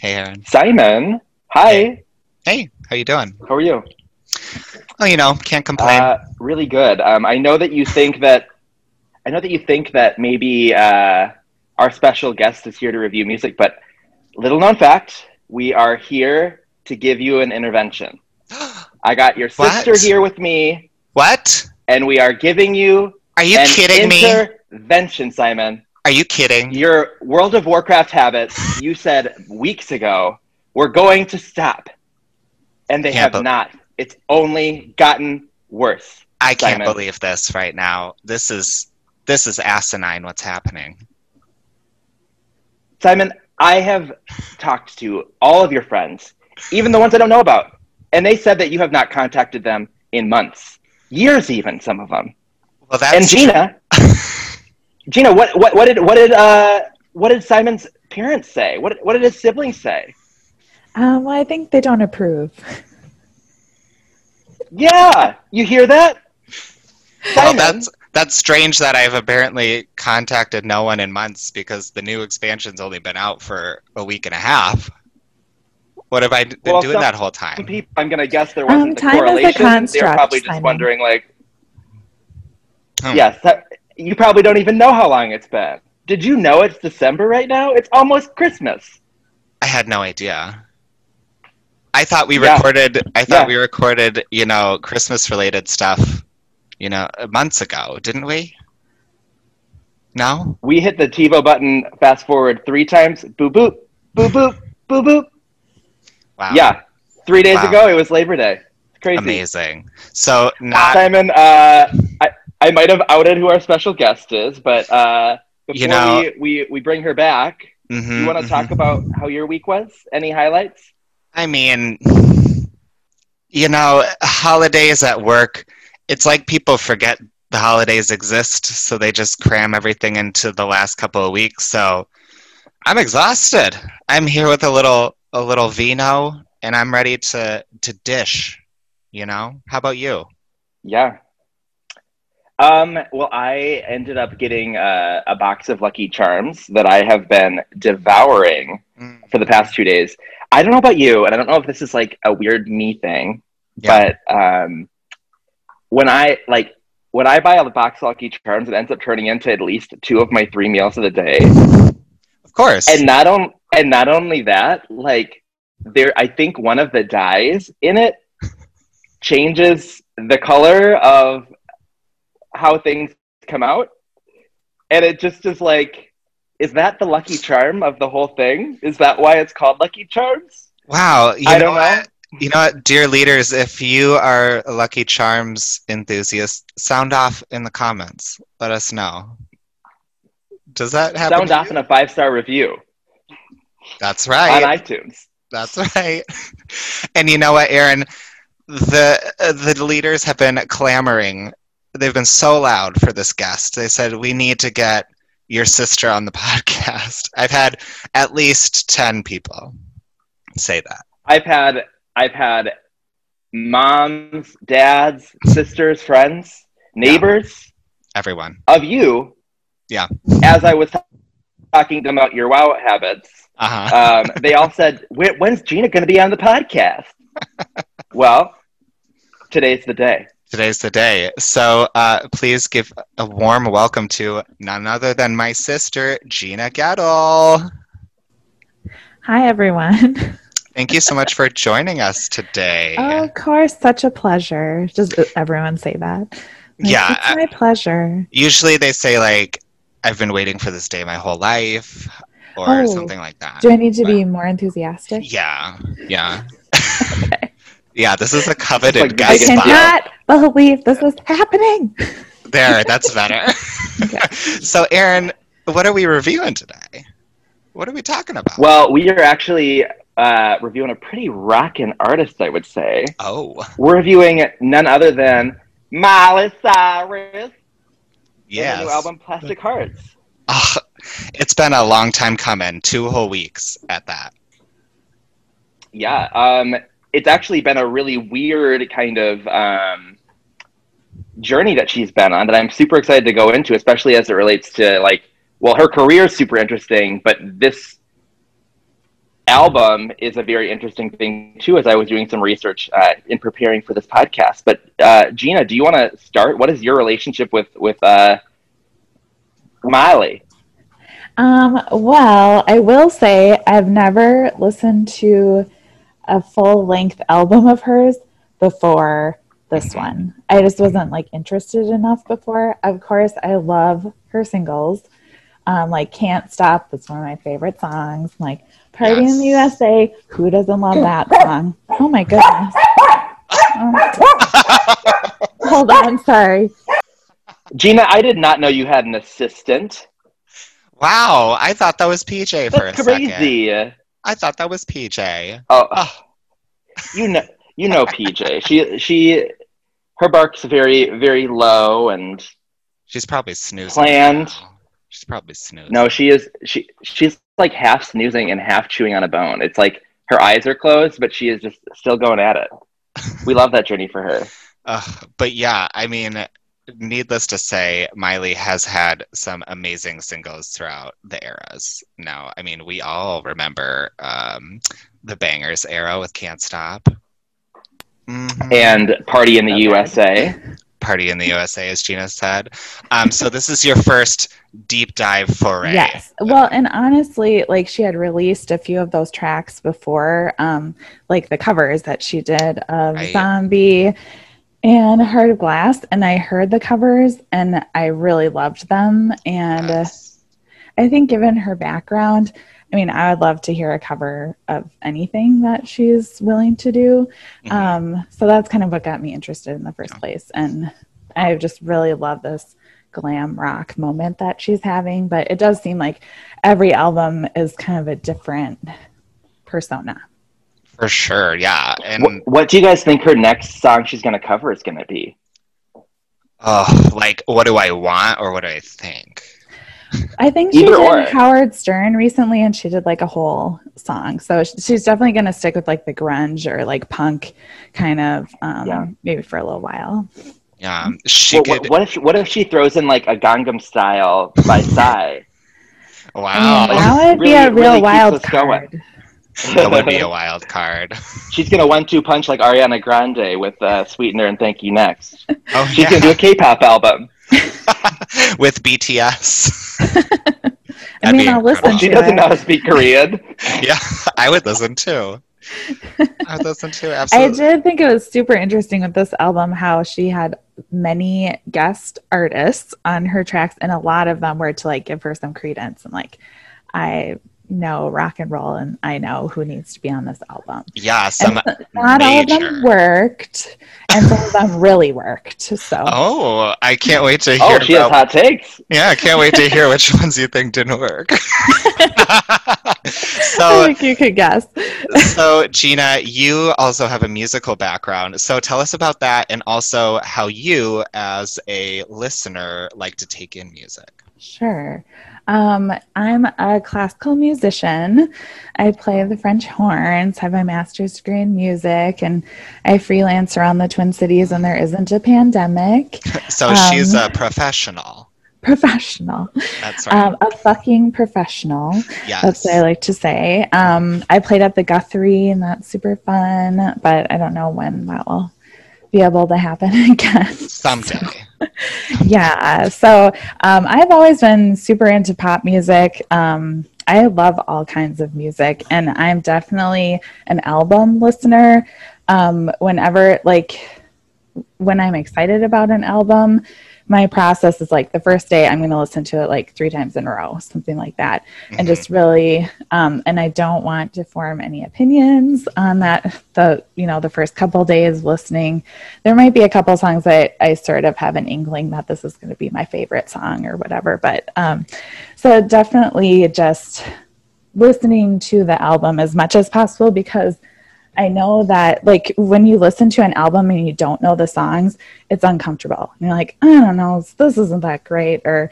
Hey, Aaron. Simon, hi. Hey, how you doing? How are you? Oh, you know, can't complain. Uh, really good. Um, I know that you think that I know that you think that maybe uh, our special guest is here to review music, but little known fact, we are here to give you an intervention. I got your sister What? here with me, what? and we are giving you Are you an kidding me? intervention, Simon. Are you kidding? Your World of Warcraft habits, you said weeks ago, were going to stop. And they Yeah, have but- not. It's only gotten worse. I can't believe this right now. This is this is asinine. What's happening? Simon, I have talked to all of your friends, even the ones I don't know about, and they said that you have not contacted them in months, years even, some of them. Well, that's and Gina, Gina, what, what, what did, what did, uh, what did Simon's parents say? What, what did his siblings say? Um, well, I think they don't approve. Yeah, you hear that? well, that's that's strange that I've apparently contacted no one in months because the new expansion's only been out for a week and a half. What have I d- been Well, doing some- that whole time? people, I'm gonna guess there Um, wasn't the time is a correlation. They're probably just Simon. wondering, like, Hmm. yes, that, you probably don't even know how long it's been. Did you know it's December right now? It's almost Christmas. I had no idea. I thought we Yeah. recorded. I thought Yeah. we recorded, you know, Christmas-related stuff, you know, months ago, didn't we? No. We hit the TiVo button, fast forward three times, boop boop, boop boop, boop boop. Wow. Yeah, three days Wow. ago it was Labor Day. It's crazy. Amazing. So not. Simon, uh, I, I might have outed who our special guest is, but uh, before You know- we, we, we bring her back, Mhm, you want to mhm. talk about how your week was? Any highlights? I mean, you know, holidays at work, it's like people forget the holidays exist, so they just cram everything into the last couple of weeks. So I'm exhausted. I'm here with a little a little vino and I'm ready to to dish, you know? How about you? Yeah. Um, well, I ended up getting uh, a box of Lucky Charms that I have been devouring Mm, for the past two days. I don't know about you, and I don't know if this is like a weird me thing, Yeah. but um, when I like when I buy a box of Lucky Charms, it ends up turning into at least two of my three meals of the day. Of course. And not on and not only that, like there, I think one of the dyes in it changes the color of how things come out, and it just is like, is that the lucky charm of the whole thing? Is that why it's called Lucky Charms? wow. You I know don't know. what? You know what, dear leaders, if you are a Lucky Charms enthusiast, sound off in the comments. Let us know. Does that happen? Sound off in a five star review That's right. on iTunes. That's right. And you know what, Aaron? The uh, the leaders have been clamoring. They've been so loud for this guest. They said we need to get your sister on the podcast. I've had at least ten people say that. I've had I've had moms, dads, sisters, friends, neighbors. Everyone. of you. Yeah. As I was talking to them about your WoW habits, Uh huh. um, they all said, "When's Gina going to be on the podcast?" well, today's the day. Today's the day. So uh, please give a warm welcome to none other than my sister, Gina Gettle. Hi, everyone. Thank you so much for joining us today. Oh, of course, such a pleasure. Does everyone say that? Like, Yeah, It's my pleasure. Usually they say like, "I've been waiting for this day my whole life," or Oh. something like that. Do I need to be more enthusiastic? Yeah, yeah, yeah. This is a coveted like the I guest biggest spot. cannot believe this is happening. There, that's better. Okay. so, Aaron, what are we reviewing today? What are we talking about? Well, we are actually uh, reviewing a pretty rockin' artist, I would say. oh, We're reviewing none other than Miley Cyrus. and yes. new album Plastic Hearts. Ah, it's been a long time coming. Two whole weeks at that. Yeah, um, it's actually been a really weird kind of um, journey that she's been on that I'm super excited to go into, especially as it relates to like, well, her career is super interesting, but this album is a very interesting thing too. As I was doing some research uh, in preparing for this podcast, but uh, Gina, do you want to start? What is your relationship with with uh, Miley? Um, well, I will say I've never listened to a full length album of hers before this one. I just wasn't like interested enough before. Of course, I love her singles. Um, like Can't Stop, that's one of my favorite songs. Like Party yes. in the USA, who doesn't love that song? Oh my goodness. Oh. Hold on, sorry. Gina, I did not know you had an assistant. Wow, I thought that was PJ That's for a crazy. second. I thought that was PJ. Oh, oh. you know, you know PJ. She she, her bark's very very low and. She's probably snoozing. Planned. She's probably snoozing. No, she is. She she's like half snoozing and half chewing on a bone. It's like her eyes are closed, but she is just still going at it. we love that journey for her. Uh, but yeah, I mean, needless to say, Miley has had some amazing singles throughout the eras. Now, I mean, we all remember um, the Bangerz era with Can't Stop. Mm-hmm. And Party in the okay. USA. Party in the USA, as Gina said. Um, so this is your first deep dive foray. Yes. Well, and honestly, like she had released a few of those tracks before, um, like the covers that she did of right. Zombie and Heart of Glass, and I heard the covers and I really loved them. And yes. I think, given her background, I mean, I would love to hear a cover of anything that she's willing to do. Mm-hmm. Um, so that's kind of what got me interested in the first yeah. place. And I just really love this glam rock moment that she's having. But it does seem like every album is kind of a different persona. For sure, yeah. And what, what do you guys think her next song she's going to cover is going to be? Oh, like what do I want or what do I think? I think she Either did or. Howard Stern recently, and she did like a whole song. So she's definitely going to stick with like the grunge or like punk kind of, um, yeah. maybe for a little while. Yeah, she well, could. What, if what if she throws in like a Gangnam Style by Psy? wow, that would really, be a real really wild card. Going that would be a wild card. She's gonna one-two punch like Ariana Grande with uh, "Sweetener" and "Thank You Next." Oh, she's yeah. gonna do a K-pop album with BTS. I mean, I'll listen. She doesn't it. know how to speak Korean. yeah, I would listen too. I would listen too. Absolutely. I did think it was super interesting with this album how she had many guest artists on her tracks, and a lot of them were to like give her some credence and like I know rock and roll and I know who needs to be on this album. Yeah, some not major. all of them worked, and some of them really worked. So oh, I can't wait to oh, hear. Oh, she about, has hot takes. Yeah, I can't wait to hear which ones you think didn't work. so I think you could guess. so Gina, you also have a musical background. So tell us about that, and also how you, as a listener, like to take in music. Sure. Um, I'm a classical musician. I play the French horns, have my master's degree in music, and I freelance around the Twin Cities when there isn't a pandemic. so um, she's a professional. Professional. That's right. Um, a fucking professional. Yes. That's what I like to say. Um, I played at the Guthrie, and that's super fun, but I don't know when that will be able to happen again. Someday. So, yeah. So um, I've always been super into pop music. Um, I love all kinds of music, and I'm definitely an album listener. Um, whenever, like, when I'm excited about an album, my process is like the first day i'm going to listen to it like three times in a row something like that mm-hmm. and just really um, and i don't want to form any opinions on that the you know the first couple days listening there might be a couple songs that i sort of have an inkling that this is going to be my favorite song or whatever but um, so definitely just listening to the album as much as possible because I know that like when you listen to an album and you don't know the songs, it's uncomfortable. And you're like, I don't know, this isn't that great, or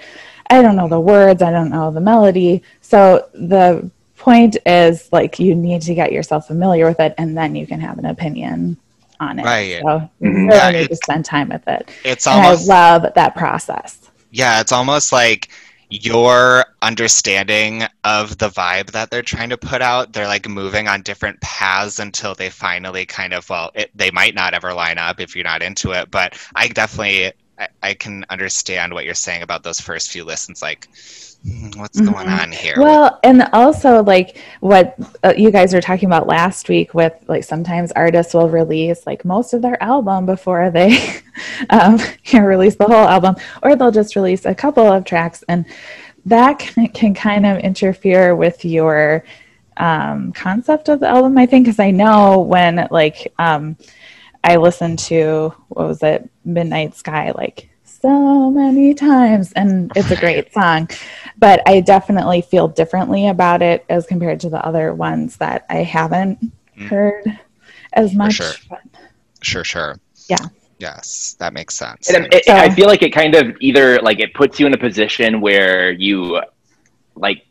I don't know the words, I don't know the melody. So the point is like you need to get yourself familiar with it and then you can have an opinion on it. Right. So you mm-hmm. really yeah, need to spend time with it. It's almost I love that process. Yeah, it's almost like your understanding of the vibe that they're trying to put out they're like moving on different paths until they finally kind of well it, they might not ever line up if you're not into it but i definitely I, I can understand what you're saying about those first few listens like what's Mhm. going on here Well, and also like what uh, you guys were talking about last week with like sometimes artists will release like most of their album before they um, can release the whole album, or they'll just release a couple of tracks, and that can, can kind of interfere with your um, concept of the album. I think because I know when like um, I listened to what was it, Midnight Sky, like so many times, and it's a great song but I definitely feel differently about it as compared to the other ones that I haven't Mm. heard as much. sure. But- sure sure Yeah. yes that makes sense And it, So- I feel like it kind of either like it puts you in a position where you like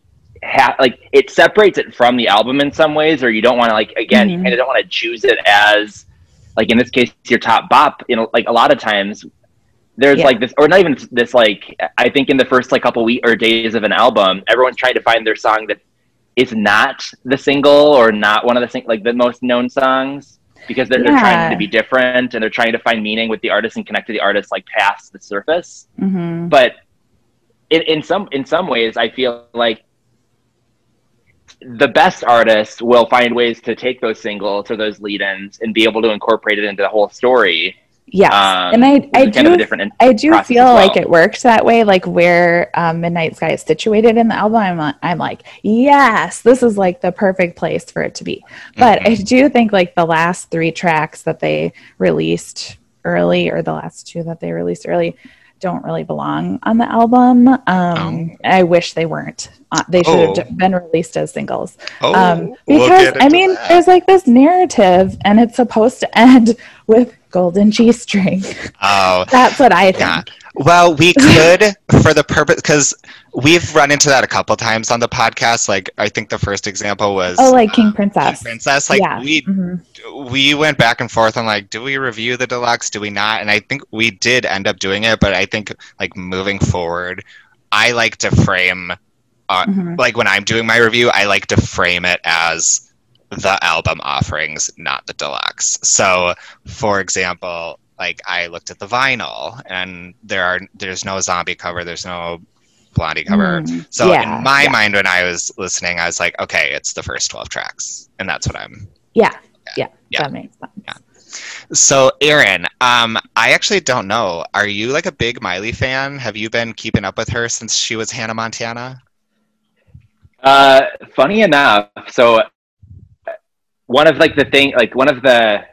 ha- like it separates it from the album in some ways, or you don't want to like again you Mhm. kind of don't want to choose it as like in this case your top bop. You know, like a lot of times there's Yeah. like this, or not even this. Like I think in the first like couple weeks or days of an album, everyone's trying to find their song that is not the single or not one of the sing- like the most known songs because they're, they're trying to be different and they're trying to find meaning with the artist and connect to the artist like past the surface Mhm. but in, in some in some ways i feel like the best artists will find ways to take those singles or those lead-ins and be able to incorporate it into the whole story Yes, um, and I I is kind of a do I do feel well. like it works that way. Like where um, Midnight Sky is situated in the album, I'm like, I'm like, yes, this is like the perfect place for it to be. But I do think like the last three tracks that they released early, or the last two that they released early, don't really belong on the album. Um, I wish they weren't. Uh, they should Oh. have been released as singles. oh Um, we'll because I mean, that. there's like this narrative, and it's supposed to end with golden G string. oh That's what I think. Yeah. Well, we could, for the purpose, because we've run into that a couple times on the podcast. Like, I think the first example was Oh, like King King Princess. Princess. Like, yeah. we Mhm. we went back and forth on like, do we review the deluxe? Do we not? And I think we did end up doing it. But I think like moving forward, I like to frame, uh, Mhm. like when I'm doing my review, I like to frame it as the album offerings, not the deluxe. So, for example, like I looked at the vinyl, and there are there's no zombie cover, there's no Blondie cover. Mm, So yeah, in my yeah. mind, when I was listening, I was like, okay, it's the first twelve tracks, and that's what I'm. Yeah, yeah, Yeah. that makes sense. So, Aaron, um, I actually don't know. Are you like a big Miley fan? Have you been keeping up with her since she was Hannah Montana? Uh, funny enough, so one of like the thing, like one of the,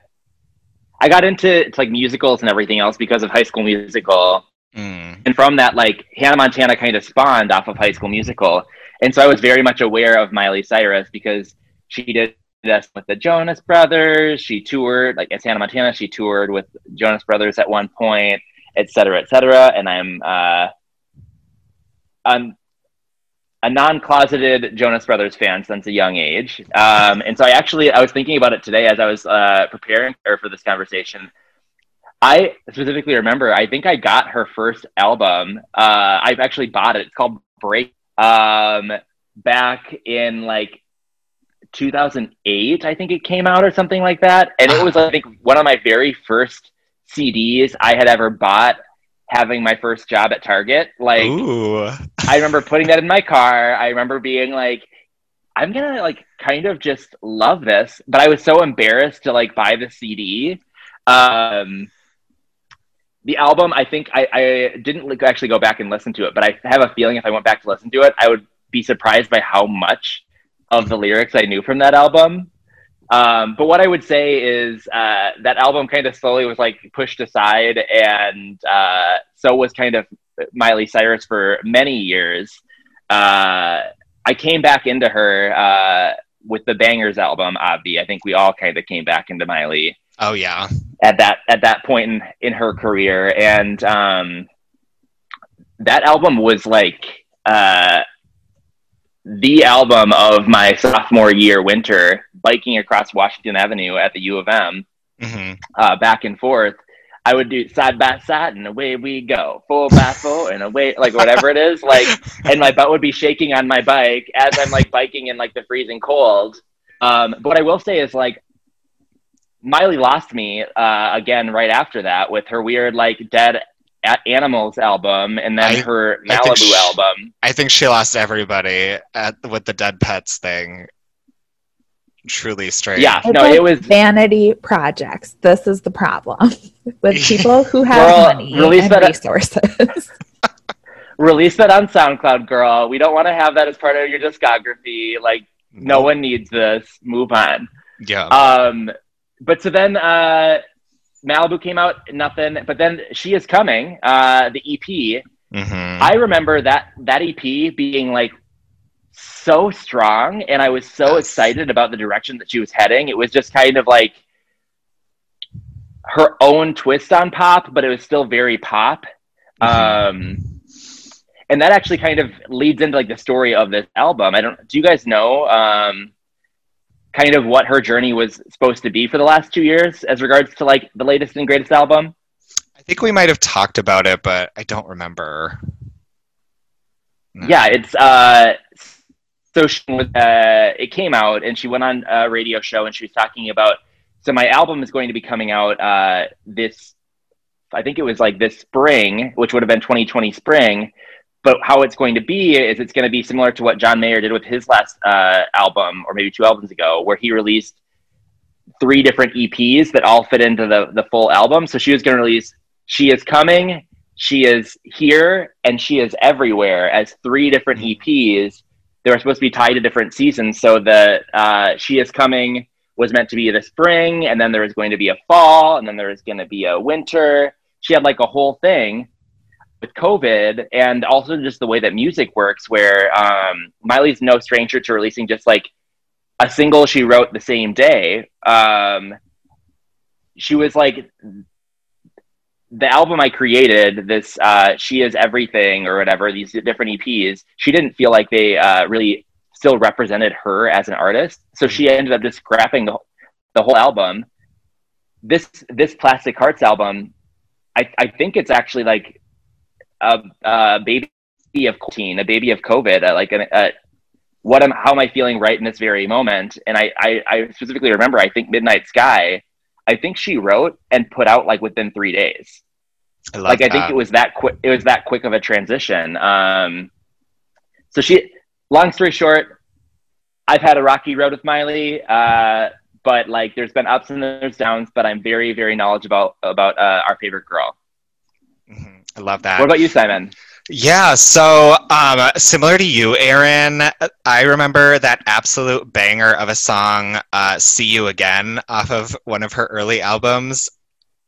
I got into it's like musicals and everything else because of High School Musical, Mm. and from that, like Hannah Montana kind of spawned off of High School Musical, and so I was very much aware of Miley Cyrus because she did this with the Jonas Brothers. She toured like as Hannah Montana. She toured with Jonas Brothers at one point, et cetera, et cetera. And I'm uh, I'm a non-closeted Jonas Brothers fan since a young age, um, and so I actually I was thinking about it today as I was uh, preparing her for this conversation. I specifically remember I think I got her first album. Uh, I've actually bought it. It's called Break. Um, back in like 2008, I think it came out or something like that, and it was I think one of my very first CDs I had ever bought. Having my first job at Target, like Ooh. I remember putting that in my car. I remember being like, I'm gonna like kind of just love this, but I was so embarrassed to like buy the CD. Um, the album, I think I, I didn't like, actually go back and listen to it, but I have a feeling if I went back to listen to it, I would be surprised by how much of the lyrics I knew from that album. Um, but what I would say is uh, that album kind of slowly was like pushed aside, and uh, so was kind of Miley Cyrus for many years. Uh, I came back into her uh, with the Bangerz album, Obvi. I think we all kind of came back into Miley Oh yeah. at that at that point in, in her career, and um, that album was like uh, the album of my sophomore year winter, biking across Washington Avenue at the U of M hmm uh, back and forth. I would do side by side and away we go, four by four and away, like whatever it is, like, and my butt would be shaking on my bike as I'm like biking in like the freezing cold. Um, but what I will say is like, Miley lost me uh, again right after that with her weird like dead animals album and then I- her I Malibu she- album. I think she lost everybody at, with the dead pets thing. Truly strange. Yeah, It's no, like it was vanity projects. This is the problem with people who have Girl, money release and that- resources. release that on SoundCloud, girl. We don't want to have that as part of your discography. Like, no one needs this. Move on. Yeah. Um, but so then uh, Malibu came out, nothing. But then she is coming. Uh, the EP. Mhm. I remember that that EP being like so strong, and I was so Yes. excited about the direction that she was heading. It was just kind of like her own twist on pop, but it was still very pop. Mhm. Um, and that actually kind of leads into like the story of this album. I don't. Do you guys know? Um, kind of what her journey was supposed to be for the last two years as regards to like the latest and greatest album I think we might have talked about it, but I don't remember. No. yeah it's uh so she uh it came out and she went on a radio show and she was talking about so my album is going to be coming out uh this i think it was like this spring which would have been 2020 spring but how it's going to be is it's going to be similar to what john mayer did with his last uh album or maybe two albums ago where he released three different eps that all fit into the the full album so she was going to release she is coming she is here and she is everywhere as three different EPs. They were supposed to be tied to different seasons. So the uh, she is coming was meant to be the spring, and then there was going to be a fall, and then there was going to be a winter. She had like a whole thing with COVID, and also just the way that music works, where um, Miley's no stranger to releasing just like a single she wrote the same day. Um, she was like the album I created, this uh, "She Is Everything" or whatever, these different EPs, she didn't feel like they uh, really still represented her as an artist. So she ended up just scrapping the, the whole album. This this Plastic Hearts album, I, I think it's actually like a, a baby of quarantine, a baby of COVID, uh, like an, uh, what am how am I feeling right in this very moment? And I, I I specifically remember I think Midnight Sky. I think she wrote and put out like within three days I love like I think it was that quick. It was that quick of a transition. Um, so she. Long story short, I've had a rocky road with Miley, uh, but like there's been ups and there's downs. But I'm very very knowledgeable about uh, our favorite girl. Mhm. I love that. What about you, Simon? Yeah, so um, similar to you, Aaron, I remember that absolute banger of a song, uh, "See You Again," off of one of her early albums.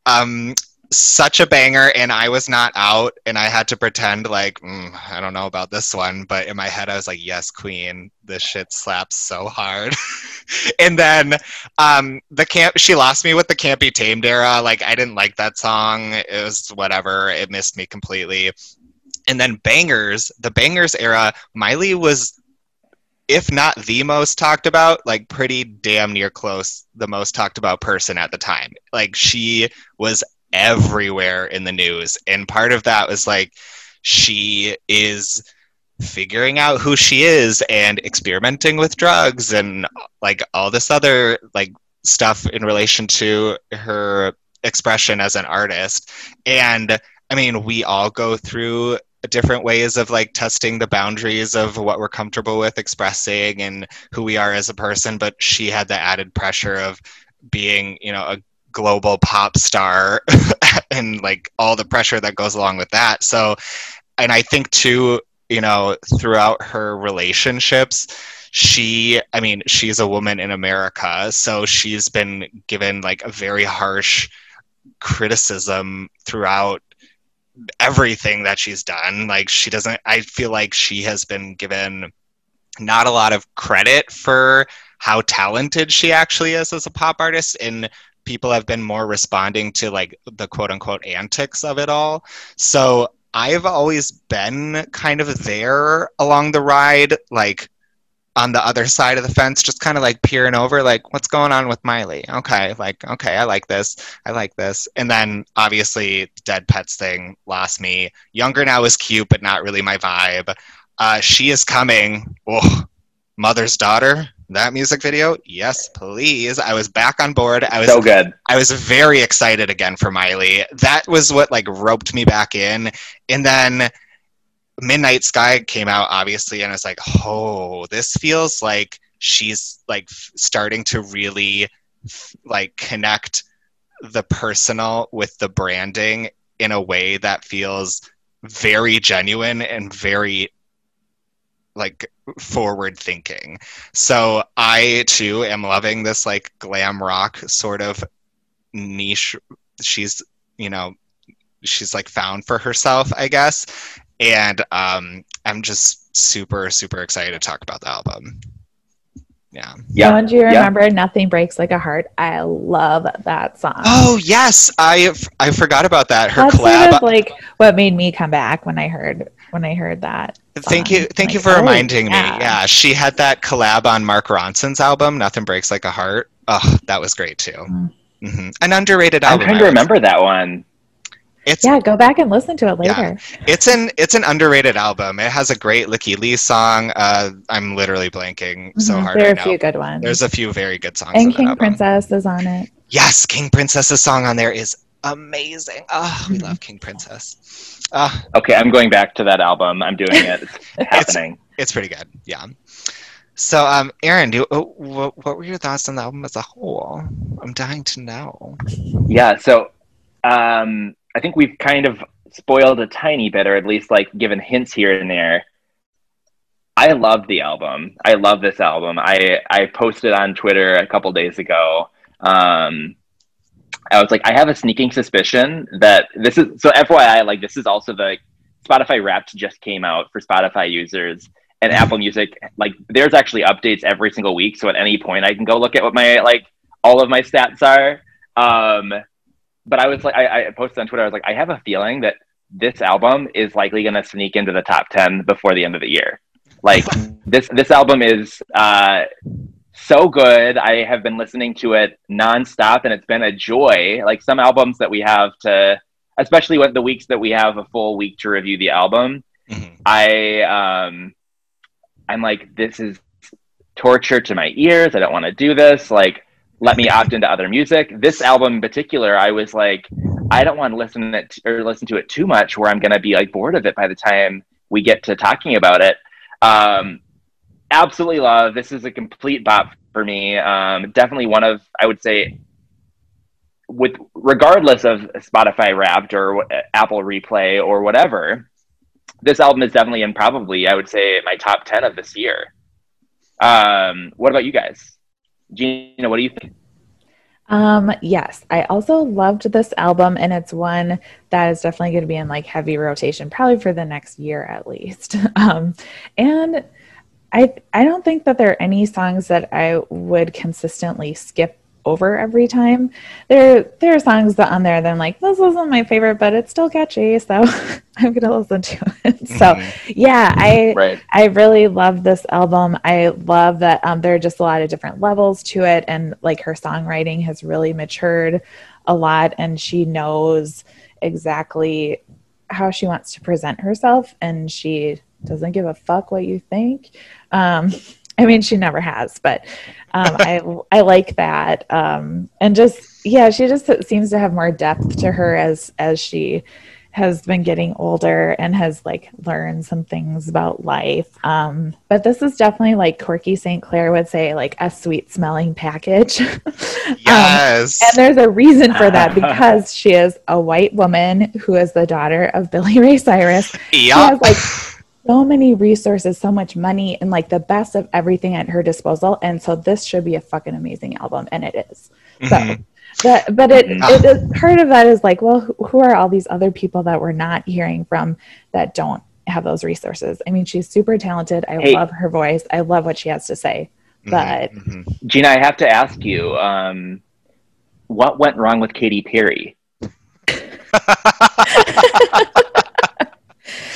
Um, such a banger, and I was not out, and I had to pretend like mm, I don't know about this one, but in my head I was like, "Yes, Queen, this shit slaps so hard." and then um, the camp, she lost me with the "Can't Be Tamed" era. Like I didn't like that song. It was whatever. It missed me completely and then bangerz the bangerz era miley was if not the most talked about like pretty damn near close the most talked about person at the time. Like she was everywhere in the news and part of that was like she is figuring out who she is and experimenting with drugs and like all this other like stuff in relation to her expression as an artist. And I mean, we all go through different ways of like testing the boundaries of what we're comfortable with expressing and who we are as a person. But she had the added pressure of being, you know, a global pop star and like all the pressure that goes along with that. So, and I think too, you know, throughout her relationships, she, I mean, she's a woman in America. So she's been given like a very harsh criticism throughout everything that she's done. Like she doesn't I feel like she has been given not a lot of credit for how talented she actually is as a pop artist and people have been more responding to like the quote unquote antics of it all. So I've always been kind of there along the ride like on the other side of the fence, just kind of like peering over, like, what's going on with Miley? Okay, like, okay, I like this. I like this. And then obviously, Dead Petz thing lost me. Younger Now is cute, but not really my vibe. Uh, she is coming. Oh, Mother's Daughter. That music video, yes, please. I was back on board. I was so good. I was very excited again for Miley. That was what like roped me back in. And then Midnight Sky came out obviously and I was like, "Oh, this feels like she's like starting to really like connect the personal with the branding in a way that feels very genuine and very like forward thinking. So I too am loving this like glam rock sort of niche she's, you know, she's like found for herself, I guess. And um I'm just super super excited to talk about the album. Yeah. Yeah. Don't you remember yeah. Nothing Breaks Like a Heart? I love that song. Oh yes, I I forgot about that. Her That's collab, sort of like what made me come back when I heard when I heard that. Song. Thank you, thank like, you for oh, reminding yeah. me. Yeah, she had that collab on Mark Ronson's album, Nothing Breaks Like a Heart. Oh, that was great too. Mm. Mm-hmm. An underrated album. I'm trying to remember that one. It's, yeah, go back and listen to it later. Yeah. It's an it's an underrated album. It has a great Lykke Li song. Uh, I'm literally blanking mm-hmm. so hard. There are right a few good ones. There's a few very good songs. And King Princess is on it. Yes, King Princess's song on there is amazing. Oh, we mm-hmm. love King Princess. Uh, okay, I'm going back to that album. I'm doing it. It's happening. It's, it's, pretty good. Yeah. So, um, Aaron, do uh, what, what were your thoughts on the album as a whole? I'm dying to know. Yeah. So, um, I think we've kind of spoiled a tiny bit, or at least like given hints here and there. I love the album. I love this album. I I posted on Twitter a couple days ago. Um, I was like, I have a sneaking suspicion that this is so. FYI, like this is also the Spotify Wrapped just came out for Spotify users and Apple Music. Like, there's actually updates every single week, so at any point I can go look at what my like all of my stats are. Um, but I was like, I, I posted on Twitter. I was like, I have a feeling that this album is likely going to sneak into the top ten before the end of the year. Like this, this album is uh, so good. I have been listening to it nonstop, and it's been a joy. Like some albums that we have to, especially with the weeks that we have a full week to review the album. Mm-hmm. I um, I'm like, this is torture to my ears. I don't want to do this. Like let me opt into other music. This album in particular, I was like, I don't want to listen to it or listen to it too much, where I'm going to be like bored of it by the time we get to talking about it. Um, absolutely love. This is a complete bop for me. Um, definitely one of I would say, with regardless of Spotify Wrapped or Apple Replay or whatever, this album is definitely and probably I would say my top ten of this year. Um, what about you guys? Gina, what do you think? Um, yes, I also loved this album, and it's one that is definitely going to be in like heavy rotation, probably for the next year at least. um, and I I don't think that there are any songs that I would consistently skip over every time. There there are songs that on there that I'm like, this wasn't my favorite, but it's still catchy, so I'm gonna listen to it. So mm-hmm. yeah, I right. I really love this album. I love that um, there are just a lot of different levels to it, and like her songwriting has really matured a lot, and she knows exactly how she wants to present herself, and she doesn't give a fuck what you think. Um, I mean, she never has, but um, I I like that, um, and just yeah, she just seems to have more depth to her as as she has been getting older and has like learned some things about life. Um, but this is definitely like Corky St. Clair would say, like a sweet smelling package. Yes. um, and there's a reason for that because she is a white woman who is the daughter of Billy Ray Cyrus. Yeah. She has like so many resources, so much money, and like the best of everything at her disposal. And so this should be a fucking amazing album, and it is. Mm-hmm. So, but but it, mm-hmm. it, it part of that is like, well, who are all these other people that we're not hearing from that don't have those resources? I mean, she's super talented. I hey. love her voice. I love what she has to say. Mm-hmm. But mm-hmm. Gina, I have to ask you, um, what went wrong with Katy Perry?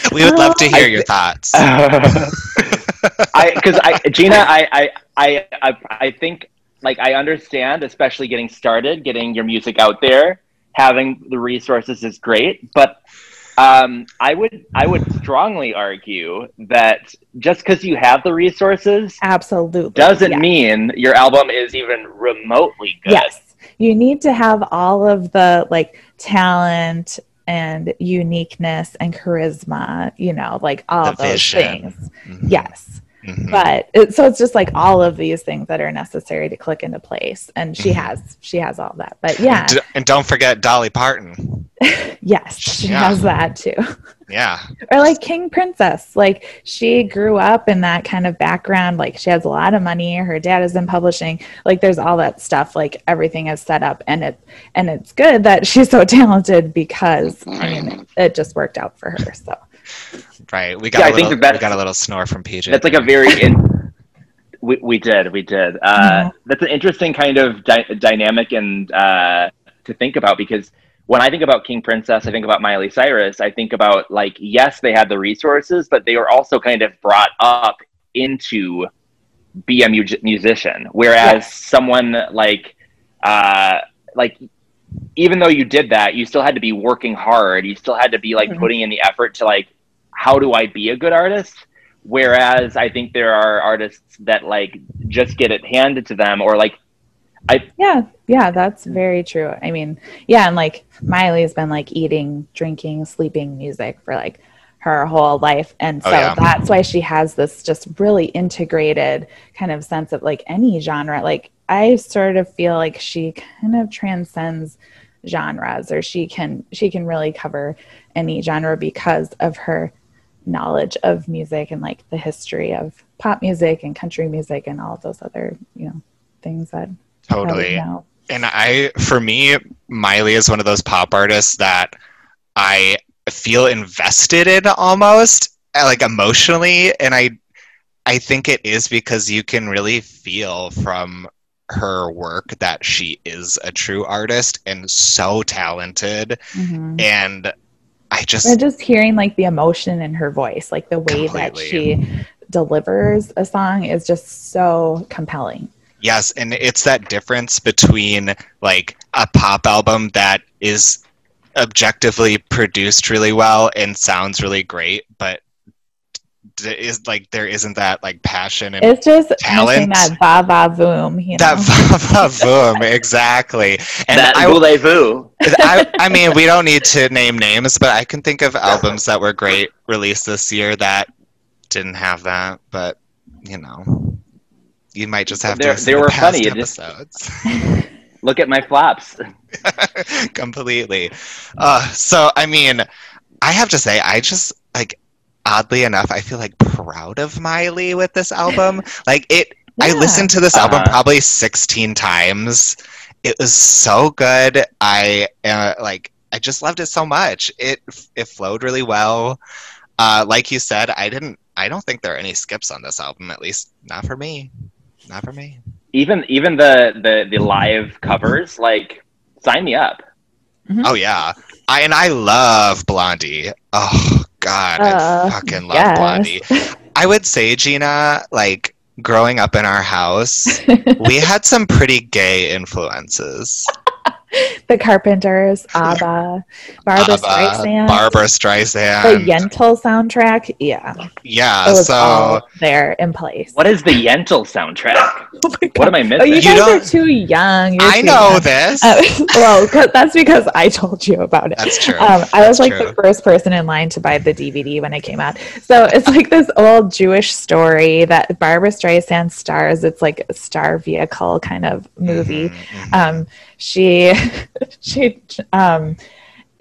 we would love to hear your thoughts. I because I Gina, I, I I I I think like I understand, especially getting started, getting your music out there, having the resources is great, but um, I would I would strongly argue that just because you have the resources Absolutely. doesn't yeah. mean your album is even remotely good. Yes. You need to have all of the like talent and uniqueness and charisma, you know, like all The those vision. things. Mhm. Yes. Mhm. But it, so it's just like all of these things that are necessary to click into place. And she Mhm. has, she has all that. But yeah, D- and don't forget Dolly Parton. yes, she Yeah. has that too. Yeah. or like King Princess. Like she grew up in that kind of background. Like she has a lot of money. Her dad is in publishing. Like there's all that stuff. Like everything is set up, and it and it's good that she's so talented because I mean it just worked out for her. So Right. We got Yeah, a I think little, that that's- we got a little snore from PJ. That's like a very in, we, we did we did uh, Yeah. that's an interesting kind of dy- dynamic and uh, to think about because when I think about King Princess, I think about Miley Cyrus. I think about like yes, they had the resources, but they were also kind of brought up into be a mu- musician. Whereas Yes. someone like uh, like even though you did that, you still had to be working hard. You still had to be like Mhm. putting in the effort to like how do I be a good artist? Whereas I think there are artists that like just get it handed to them or like I yeah, yeah, that's very true. I mean, yeah, and like Miley's been like eating, drinking, sleeping music for like her whole life. And Oh, so yeah. that's why she has this just really integrated kind of sense of like any genre. Like I sort of feel like she kind of transcends genres or she can she can really cover any genre because of her knowledge of music and like the history of pop music and country music and all those other, you know, things that totally. know. And I, for me, Miley is one of those pop artists that I feel invested in almost, uh, like emotionally. And I, I think it is because you can really feel from her work that she is a true artist and so talented. Mhm. And I just, And just hearing like the emotion in her voice, like the way that she delivers a song is just so compelling. Yes, and it's that difference between like a pop album that is objectively produced really well and sounds really great, but is like there isn't that like passion and It's just Talent. that va va voom, you know. that va va boom exactly. And that I, voulez-vous. I, I mean, we don't need to name names, but I can think of albums that were great released this year that didn't have that. But you know, you might just have There- to. there listen to were past plenty, just- episodes. Look at my flops. completely uh so i mean i have to say i just like oddly enough i feel like proud of miley with this album. Like it i listened to this album Uh-huh. probably 16 times. It was so good. I uh, like i just loved it so much. It it flowed really well. Uh like you said i didn't i don't think there are any skips on this album at least not for me. Not for me. Even even the the the live covers, like sign me up. Oh yeah, I and I love Blondie. Oh God, I Uh, fucking love yes. Blondie. I would say Gina, like growing up in our house, we had some pretty gay influences. The Carpenters, ABBA, Barbra ABBA, Streisand, Barbra Streisand, the Streisand. Yentl soundtrack. Yeah, it yeah, was so all there in place. What is the Yentl soundtrack? Oh What am I Oh, missing? you You guys are don't- too young. You're I too know young. this. Uh, well, 'cause- that's because I told you about it. That's true. Um, I was like true. the first person in line to buy the DVD when it came out. So it's like this old Jewish story that Barbra Streisand stars. It's like a star vehicle kind of movie. Mhm, mhm. Um, she, she, um,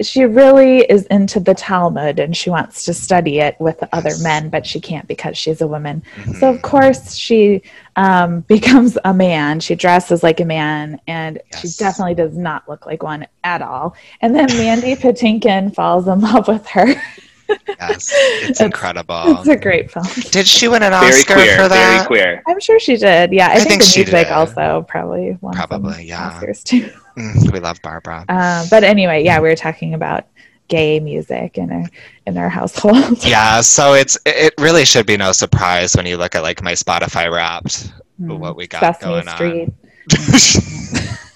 she really is into the Talmud and she wants to study it with the other men, but she can't because she's a woman. Mhm. So of course she um, becomes a man. She dresses like a man, and she definitely does not look like one at all. And then Mandy Patinkin falls in love with her. yes, it's incredible. It's a great film. Did she win an very Oscar queer. for Very that? queer. I'm sure she did. Yeah, I, I think, think the she music did. also probably won some Probably, yeah. Oscars too. Mm, we love Barbra. Um, but anyway, yeah, we were talking about gay music in our in our household. Yeah, so it's it really should be no surprise when you look at like my Spotify Wrapped, Mm. what we got Sesame going Street. on.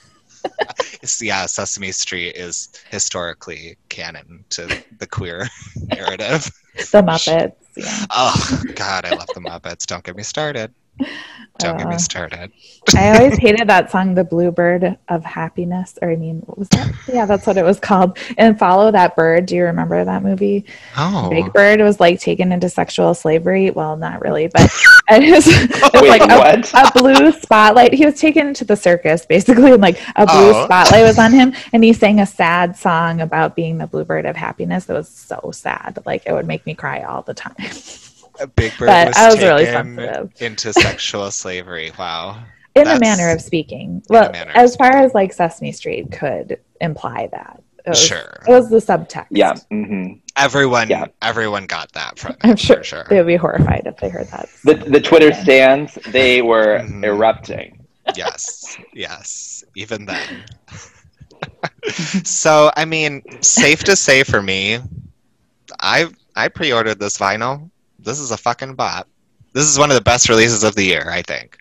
Yeah, Sesame Street is historically canon to the queer narrative. The Muppets. Yeah. Oh God, I love the Muppets. Don't get me started. Don't get me Uh, started. I always hated that song, "The Bluebird of Happiness," or I mean, what was that? Yeah, that's what it was called. And "Follow That Bird." Do you remember that movie? Oh, Big Bird was like taken into sexual slavery. Well, not really, but it was, it was Wait, like a, a blue spotlight. He was taken to the circus, basically, and like a blue Oh. spotlight was on him, and he sang a sad song about being the bluebird of happiness. It was so sad, like it would make me cry all the time. Big Bird but was, I was really sensitive. into sexual slavery. Wow. In a manner of speaking. Well, as far as like Sesame Street could imply that. It was, Sure. It was the subtext. Yeah. hmm Everyone, Yeah. everyone got that from it. I'm sure, For sure. they would be horrified if they heard that. The the Twitter stands they were Mhm. erupting. yes, yes. Even then. so, I mean, safe to say for me, I I pre-ordered this vinyl. This is a fucking bop. This is one of the best releases of the year, I think.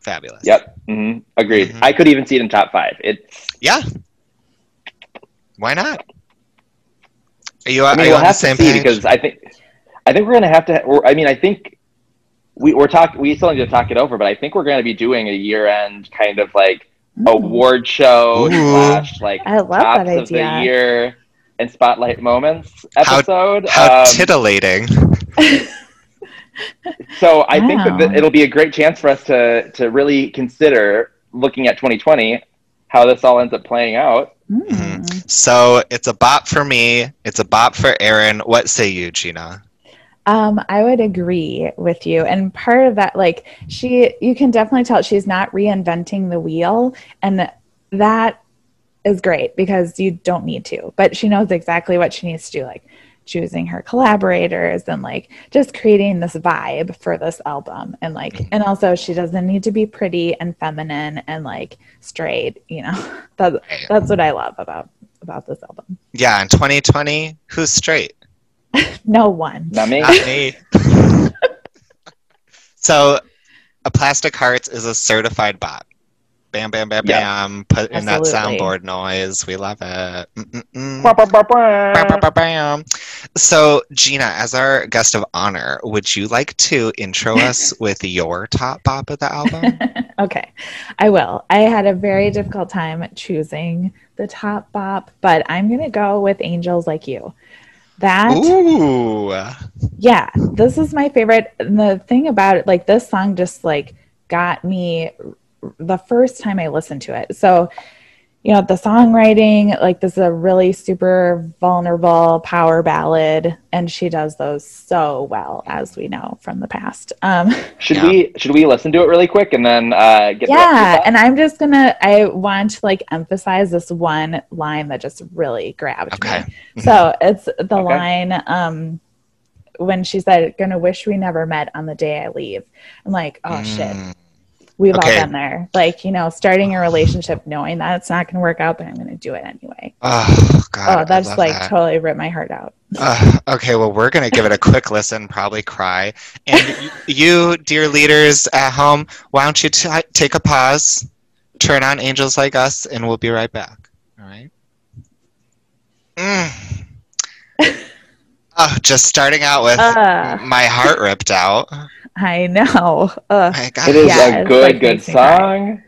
Fabulous. Yep. hmm Agreed. Mhm. I could even see it in top five. It's. Yeah. Why not? Are you, I are mean, you we'll on the have to see page? because I think, I think we're gonna have to. We're, I mean, I think we, we're talking. We still need to talk it over, but I think we're gonna be doing a year-end kind of like Mm. award show Ooh. slash like I love tops that of the idea. year and spotlight moments How- episode. How Um, titillating. So I think that Wow. th- it'll be a great chance for us to to really consider looking at 2020, how this all ends up playing out. Mm. So it's a bop for me. It's a bop for Aaron. What say you, Gina? Um, I would agree with you. And part of that, like she, you can definitely tell she's not reinventing the wheel. And that is great because you don't need to, but she knows exactly what she needs to do, like choosing her collaborators and like just creating this vibe for this album. And like, mm-hmm. and also she doesn't need to be pretty and feminine and like straight, you know, that's, that's what I love about, about this album. Yeah, in 2020, who's straight? No one. Not me. Not me. so, a Plastic Hearts is a certified bop. Bam, bam, bam, Yeah. bam. Put in that soundboard noise. We love it. Bah, bah, bah, Bam, bam, bam, bam. So, Gina, as our guest of honor, would you like to intro us with your top bop of the album? okay, I will. I had a very difficult time choosing the top bop, but I'm going to go with Angels Like You. That, Ooh. yeah, this is my favorite. And the thing about it, like, this song just like got me the first time I listened to it. So, you know, the songwriting, like, this is a really super vulnerable power ballad, and she does those so well, as we know from the past. Um, Should Yeah. we should we listen to it really quick and then uh, get the rest of your yeah and i'm just gonna i want to like emphasize this one line that just really grabbed Okay. me so it's the Okay. line um when she said gonna wish we never met on the day i leave i'm like oh shit Mm. We've Okay. all been there like you know starting a relationship knowing that it's not gonna work out but i'm gonna do it anyway Oh, God. oh that's like that. totally ripped my heart out Uh, okay, well, we're going to give it a quick listen, probably cry. And you, dear leaders at home, why don't you t- take a pause, turn on Angels Like Us, and we'll be right back. All right? Mm. oh, just starting out with Uh. my heart ripped out. I know uh, My God. It is Yeah, a good like, good makes me cry. song.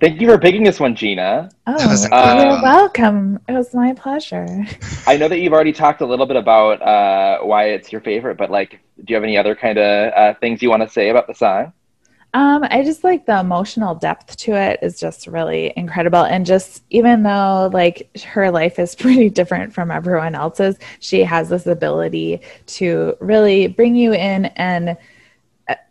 Thank you for picking this one, Gina. oh That was you're welcome it was my pleasure I know that you've already talked a little bit about uh, why it's your favorite, but like, do you have any other kind of uh, things you want to say about the song? Um, I just like the emotional depth to it is just really incredible. And just even though like her life is pretty different from everyone else's, she has this ability to really bring you in and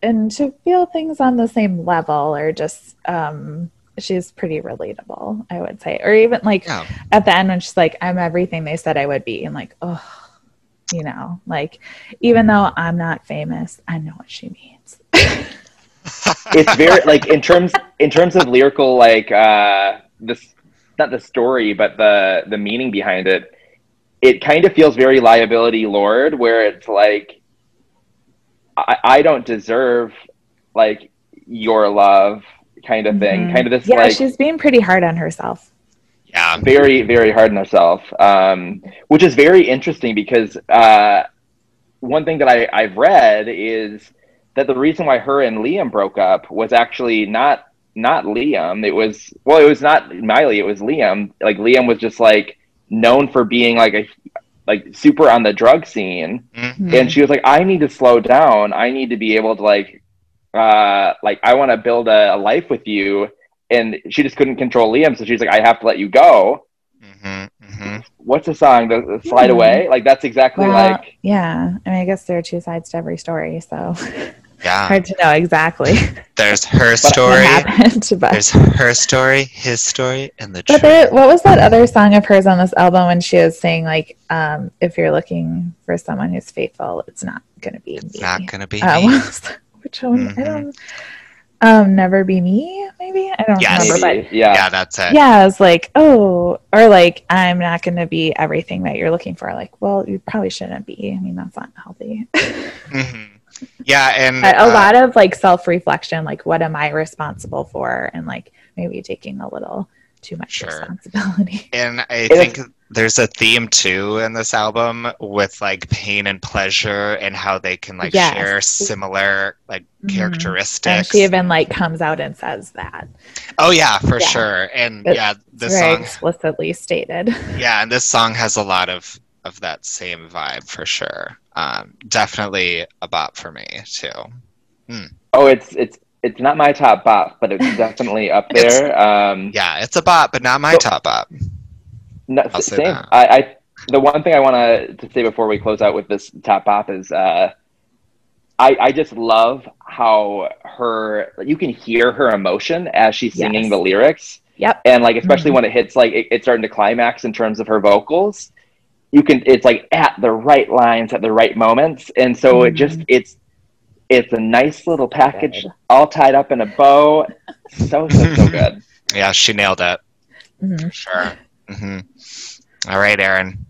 and to feel things on the same level or just um she's pretty relatable, I would say. Or even like Yeah. at the end when she's like, I'm everything they said I would be, and like, oh, you know, like even though I'm not famous, I know what she means. It's very like in terms in terms of lyrical like uh, this not the story, but the the meaning behind it. It kind of feels very liability lord, where it's like, I, I don't deserve like your love kind of thing. Mhm. Kind of this Yeah, like she's being pretty hard on herself. Yeah. very very hard on herself um, which is very interesting because uh, one thing that I, i've read is that the reason why her and liam broke up was actually not not liam it was well it was not miley it was liam like liam was just like known for being like a like super on the drug scene Mhm. and she was like i need to slow down i need to be able to like uh like i want to build a, a life with you and she just couldn't control liam so she's like i have to let you go Mhm. Mhm. what's the song the, the slide Hmm. away like that's exactly Well, like yeah. I mean, I guess there are two sides to every story, so Yeah. hard to know exactly There's her what story. happened. But There's her story, his story, and the But truth. there, what was that other song of hers on this album when she was saying like, um, "If you're looking for someone who's faithful, it's not gonna be It's me." not gonna be Uh, me. what was that? Which one? I Mhm. don't. Um, never be me. Maybe I don't Yes. remember. But yeah Yeah, that's it. yeah, I was like, oh, or like, I'm not gonna be everything that you're looking for. Like, well, you probably shouldn't be. I mean, that's not healthy. Mhm. Yeah, and But a uh, lot of like self reflection, like, what am I responsible for, and like maybe taking a little too much Sure. responsibility. And I And think there's a theme too in this album with like pain and pleasure and how they can like Yes. share similar like Mhm. characteristics. And she even like comes out and says that. oh yeah, for Yeah. sure. And It's yeah, this very song explicitly stated. yeah, and this song has a lot of of that same vibe for sure. Um, definitely a bop for me too. oh it's it's it's not my top bop but it's definitely up It's- there um Yeah, it's a bop, but not my So- top bop. no, I'll say same that. I, I the one thing i want to to say before we close out with this top bop is uh I, I just love how her you can hear her emotion as she's singing Yes. the lyrics Yep. and like especially Mhm. when it hits like it, it's starting to climax in terms of her vocals you can it's like at the right lines at the right moments and so it just Mhm. it's it's a nice little package Good. all tied up in a bow so so so good Yeah, she nailed it. Mhm. Sure. hmm All right, Aaron.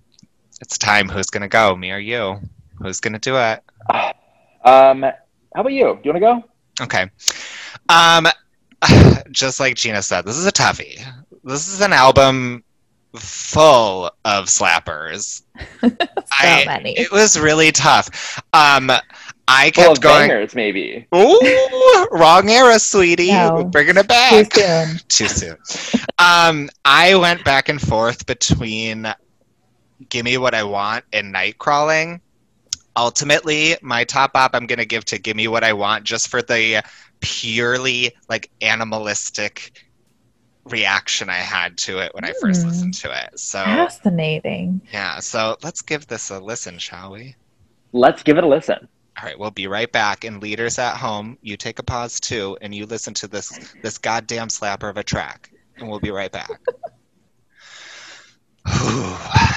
It's time. Who's gonna go? Me or you? Who's gonna do it? um how about you do you want to go Okay. Um, just like Gina said, this is a toughie. This is an album full of slappers. so I- many. It was really tough. Um, I full kept of going. bangers maybe Ooh, wrong era, sweetie. No. Bringing it back Too soon. Too soon. um, I went back and forth between "Gimme What I Want" and "Night Crawling." Ultimately, my top bop I'm gonna give to "Gimme What I Want" just for the purely like animalistic reaction I had to it when I first Hmm. listened to it. So Fascinating. yeah, so let's give this a listen, shall we? let's give it a listen All right, we'll be right back. And leaders at home, you take a pause too, and you listen to this this goddamn slapper of a track, and we'll be right back.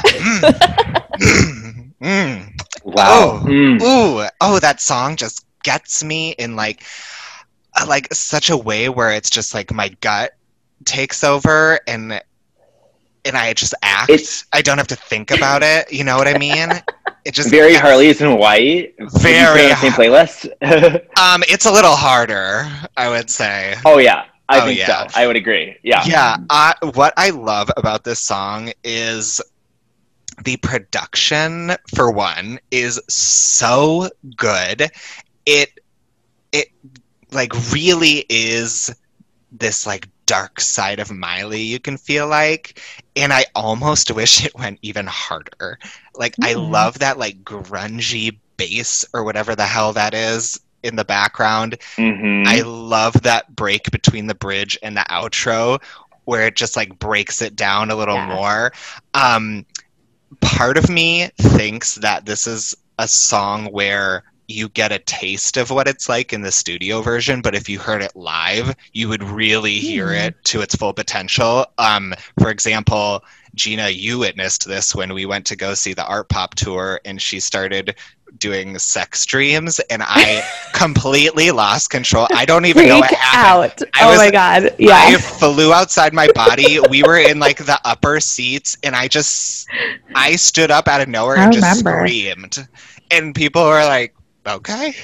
Mm. Mm. wow Oh. Mm. Ooh, oh, that song just gets me in like, uh, like such a way where it's just like my gut takes over and and I just act. It's- I don't have to think about it. You know what I mean? It just very gets- harley's and white Would you say Very same playlist Um, it's a little harder, I would say. oh yeah i Oh, think yeah. so i would agree yeah Yeah, I, what I love about this song is the production. For one, is so good. It it like really is this like dark side of Miley. You can feel like, and I almost wish it went even harder. Like I Mm. love that like grungy bass or whatever the hell that is in the background. Mhm. I love that break between the bridge and the outro where it just like breaks it down a little Yeah. more. Um, part of me thinks that this is a song where you get a taste of what it's like in the studio version, but if you heard it live, you would really hear Hmm. it to its full potential. Um, for example, Gina, you witnessed this when we went to go see the Art Pop tour, and she started doing sex dreams, and I completely lost control. I don't even know what Freak happened. out. I oh was- my god. Yeah, I flew outside my body. We were in like the upper seats, and I just I stood up out of nowhere I and just screamed, and people were like, "Okay."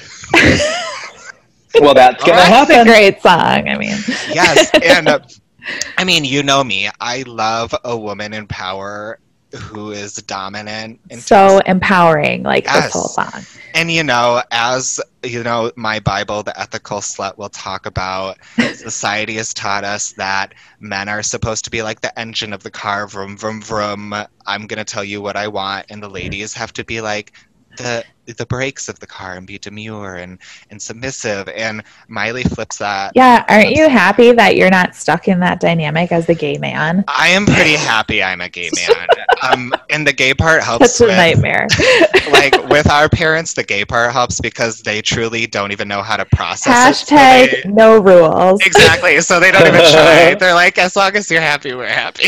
Well, that's gonna Alright. It's a happen. great song. I mean, Yes, and uh, I mean, you know me. I love a woman in power who is dominant. And so empowering, like Yes. this whole song. and you know, as you know, my Bible, the ethical slut, will talk about. Society has taught us that men are supposed to be like the engine of the car, vroom vroom vroom. I'm gonna tell you what I want, and the ladies have to be like the the brakes of the car and be demure and and submissive. And Miley flips that. Yeah, aren't you happy that you're not stuck in that dynamic as the gay man? I am pretty happy I'm a gay man. um, and the gay part helps Such a with, nightmare. like with our parents. The gay part helps because they truly don't even know how to process it. so Hashtag they- no rules. exactly. So they don't even try. They're like, as long as you're happy, we're happy.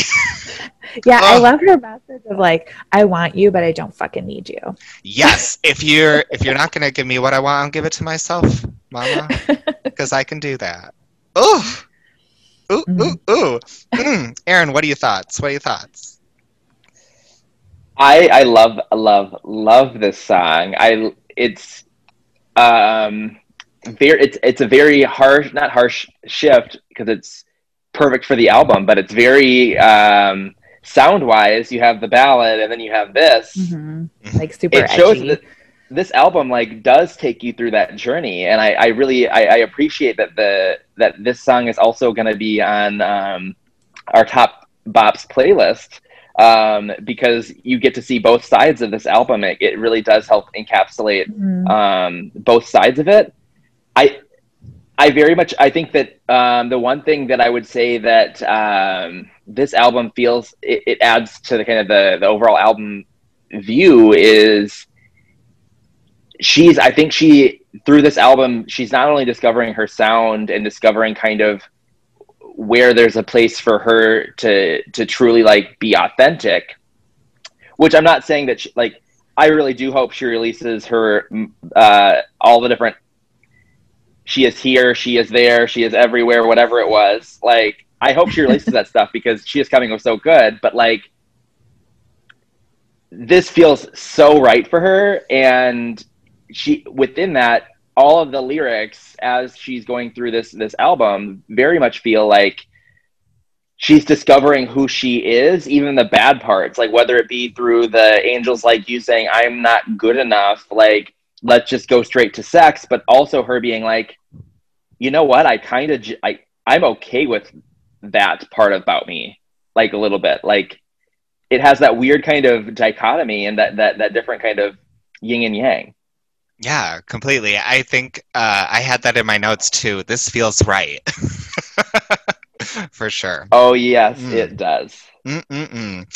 Yeah, I love her message of like, I want you, but I don't fucking need you. yes. If you're if you're not gonna give me what I want, I'll give it to myself, Mama, because I can do that. Ooh. Ooh, ooh, Mm. ooh. Mm. Aaron, what are your thoughts? What are your thoughts? I I love love love this song. I it's um very it's it's a very harsh not harsh shift because it's perfect for the album, but it's very um sound wise. You have the ballad and then you have this. Mhm. Like super It shows edgy. that this album like does take you through that journey, and I, I really I, I appreciate that the that this song is also going to be on um, our top bops playlist um, because you get to see both sides of this album. It, it really does help encapsulate Mhm. um, both sides of it. I I very much I think that um, the one thing that I would say that um, this album feels it, it adds to the kind of the, the overall album view is she's I think she through this album she's not only discovering her sound and discovering kind of where there's a place for her to to truly like be authentic which I'm not saying that she, like I really do hope she releases her uh, all the different she is here, she is there, she is everywhere, whatever it was. Like I hope she releases that stuff because she is coming was so good. But like this feels so right for her, and she within that all of the lyrics as she's going through this this album very much feel like she's discovering who she is, even the bad parts, like whether it be through the angels like you saying, I'm not good enough, like, let's just go straight to sex, but also her being like, you know what, I kind of, j- I, I'm okay with that part about me, like a little bit. Like, it has that weird kind of dichotomy and that, that, that different kind of yin and yang. Yeah, completely. I think uh, I had that in my notes too. This feels right. For sure. Oh, yes, Mm. it does. Mm-mm-mm.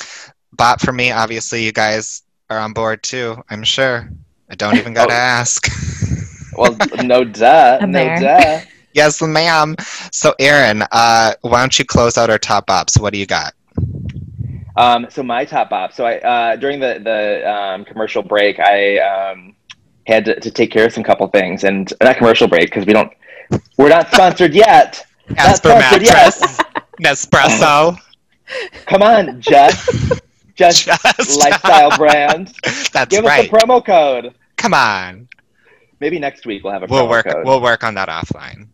Bot for me, obviously, you guys are on board too, I'm sure. I don't even got to Oh. ask. Well, no duh, I'm no there. duh. yes, ma'am. So, Aaron, uh, why don't you close out our top ops? What do you got? Um, so my top bop. So I uh, during the the um, commercial break, I um, had to, to take care of some couple things, and not commercial break because we don't. We're not sponsored yet. Asper sponsored yet. mattress. Nespresso. Come on, Just Just Just. lifestyle brand. That's Give right. us a promo code. Come on. Maybe next week we'll have a We'll promo work. code. We'll work on that offline.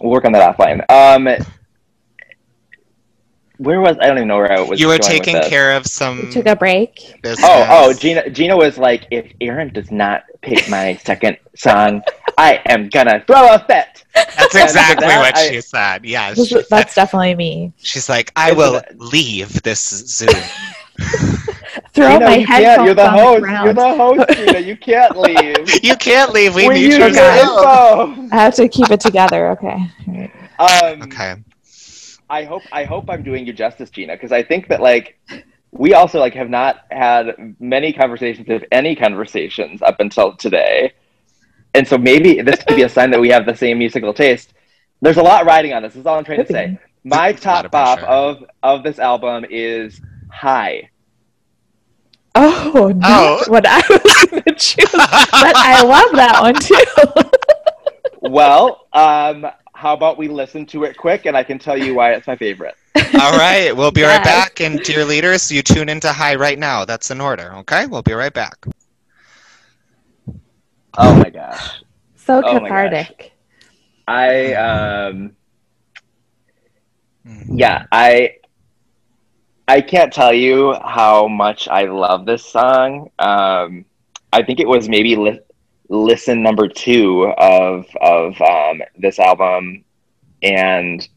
We'll work on that offline. Um, where was I don't even know where I was. You were going with taking this. care of some We took a break. business. Oh, oh, Gina, Gina was like, if Aaron does not pick my second song, I am gonna throw a fit. That's exactly that, what I- she said. Yes. This is- That's definitely me. She's like, I And for will that- leave this Zoom. Throw Gina, my you can't. headphones You're the on the host. ground. You're the host, Gina. You can't leave. you can't leave. We, we need use your your guys. Zoom. info. I have to keep it together. Okay. All right. Um, Okay. I hope I hope I'm doing you justice, Gina, because I think that like we also like have not had many conversations, if any conversations, up until today, and so maybe this could be a sign that we have the same musical taste. There's a lot riding on this. Is all I'm trying to say. My It's a lot top of bop pressure. of of this album is High. Oh, not Oh. what I was going to choose, but I love that one too. Well, um, how about we listen to it quick and I can tell you why it's my favorite. All right, we'll be right back. And dear leaders, you tune into High right now. That's in order. Okay, we'll be right back. Oh my gosh. so Oh my gosh. cathartic. I um yeah, I I can't tell you how much I love this song. Um I think it was maybe li- listen number 2 of of um this album and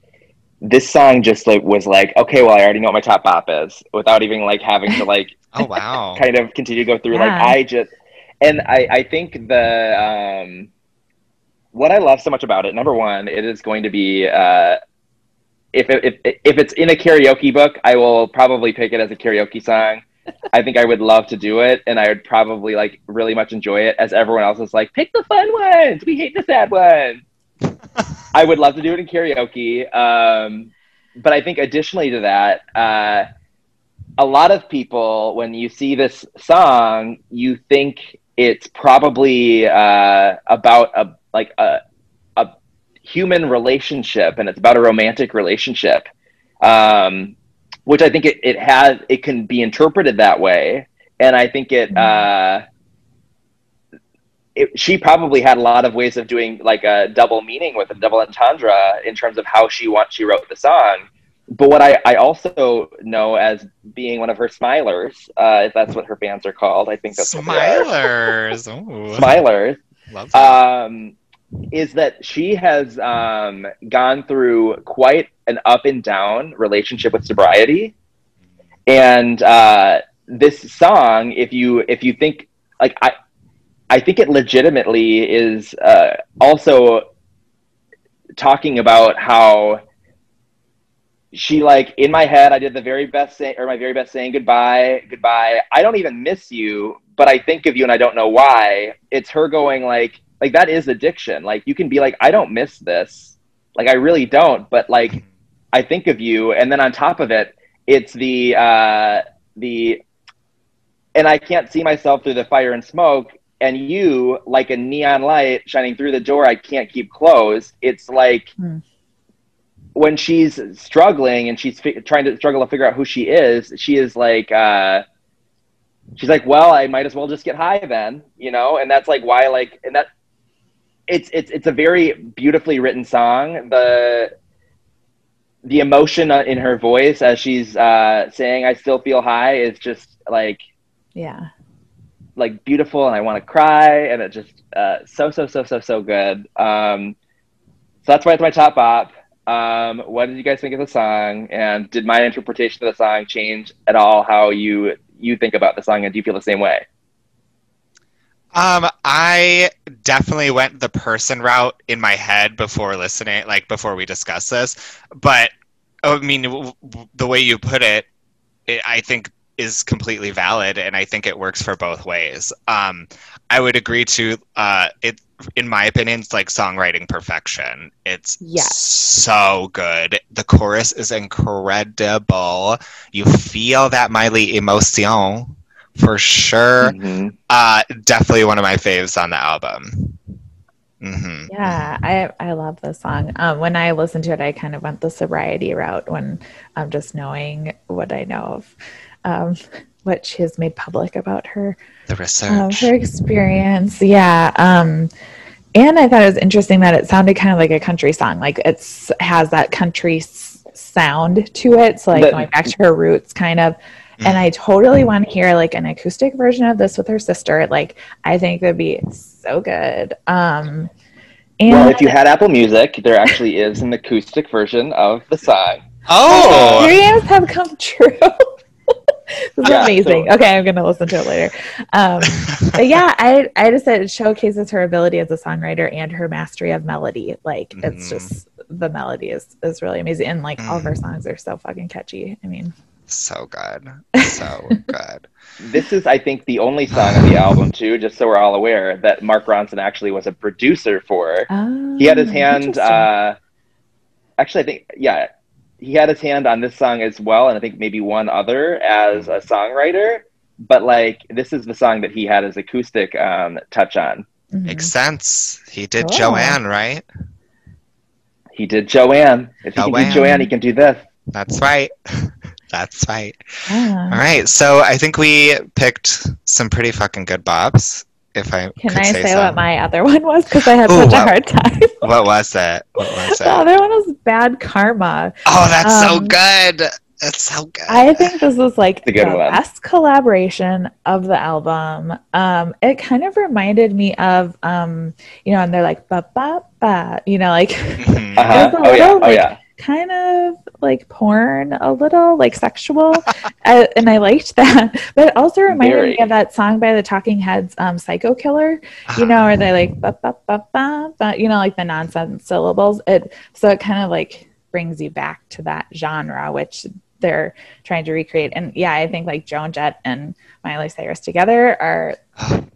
this song just like was like okay well i already know what my top bop is without even like having to like Oh wow. kind of continue to go through. Like I just, and I, I think the um, what I love so much about it. Number one, it is going to be uh, if it, if if it's in a karaoke book, I will probably pick it as a karaoke song. I think I would love to do it, and I would probably like really much enjoy it. As everyone else is like, pick the fun ones. We hate the sad ones. I would love to do it in karaoke. Um, but I think additionally to that, uh, a lot of people, when you see this song, you think it's probably uh, about a like a a human relationship, and it's about a romantic relationship, um, which I think it, it has it can be interpreted that way, and I think it. Uh, it, she probably had a lot of ways of doing like a double meaning with a double entendre in terms of how she want she wrote the song. But what I, I also know as being one of her smilers, uh, if that's what her fans are called, I think that's what they are. Smilers. Smilers love that. um, is that she has um, gone through quite an up and down relationship with sobriety, and uh, this song, if you if you think like I, I think it legitimately is uh, also talking about how she like in my head i did the very best say, or my very best saying goodbye goodbye. I don't even miss you but i think of you and i don't know why. It's her going like like that is addiction. Like you can be like i don't miss this. Like i really don't. But like i think of you and then on top of it it's the uh the and i can't see myself through the fire and smoke and you like a neon light shining through the door i can't keep closed. It's like Hmm. when she's struggling and she's fi- trying to struggle to figure out who she is she is like uh she's like well i might as well just get high then you know? And that's like why like and that it's it's it's a very beautifully written song the the emotion in her voice as she's uh saying i still feel high is just like Yeah. like beautiful and I want to cry and it just uh, so so so so so good. Um, so that's why it's my top bop. Um, what did you guys think of the song? And did my interpretation of the song change at all how you you think about the song? And do you feel the same way? Um, I definitely went the person route in my head before listening, like before we discussed this. But I mean, w- w- the way you put it, it, I think is completely valid, and I think it works for both ways. Um, I would agree to uh, it. In my opinion, it's like songwriting perfection. It's Yes. so good. The chorus is incredible. You feel that Miley emotion for sure. Mhm. Uh, definitely one of my faves on the album. hmm Yeah, I I love this song. Um, when I listened to it, I kind of went the sobriety route when I'm just knowing what I know of um, what she has made public about her The um, research. her experience. Yeah. Um, and I thought it was interesting that it sounded kind of like a country song. Like it's has that country s- sound to it. So like But- going back to her roots, kind of. Mm. And I totally want to hear like an acoustic version of this with her sister. Like I think that'd be so good. Um, and Well, if you had Apple Music, there actually is an acoustic version of the song. oh, dreams have come true. this is Yeah, amazing. so- okay, I'm gonna listen to it later. Um, but yeah, I I just said it showcases her ability as a songwriter and her mastery of melody. Like it's Mhm. just the melody is is really amazing, and like all of her Mm. songs are so fucking catchy. I mean, so good. So good. This is, I think, the only song on the album, too, just so we're all aware, that Mark Ronson actually was a producer for. he had his oh, hand uh actually i think yeah he had his hand on this song as well, and I think maybe one other as a songwriter. But like, this is the song that he had his acoustic um, touch on. Mhm. Makes sense. He did Cool. Joanne, right? He did Joanne. If he can do Joanne, he can do this. That's right. That's right. Yeah. All right. So I think we picked some pretty fucking good bobs. If I Can could I say, say so. what my other one was? Because I had Ooh, such a hard time. What was that? What was that? the other one was Bad Karma. Oh, that's so Um, good. That's so good. I think this is like It's the one. best collaboration of the album. Um, it kind of reminded me of, um, you know, and they're like ba ba ba, you know, like Mhm. Uh-huh. There's a Oh yeah. little, Oh yeah. Kind of like porn, a little like sexual, I, and I liked that. But it also reminded Very. me of that song by the Talking Heads, um, "Psycho Killer." You know, where they like ba ba ba ba, ba you know, like the nonsense syllables. It so it kind of like brings you back to that genre, which they're trying to recreate. And yeah, I think like Joan Jett and Miley Cyrus together are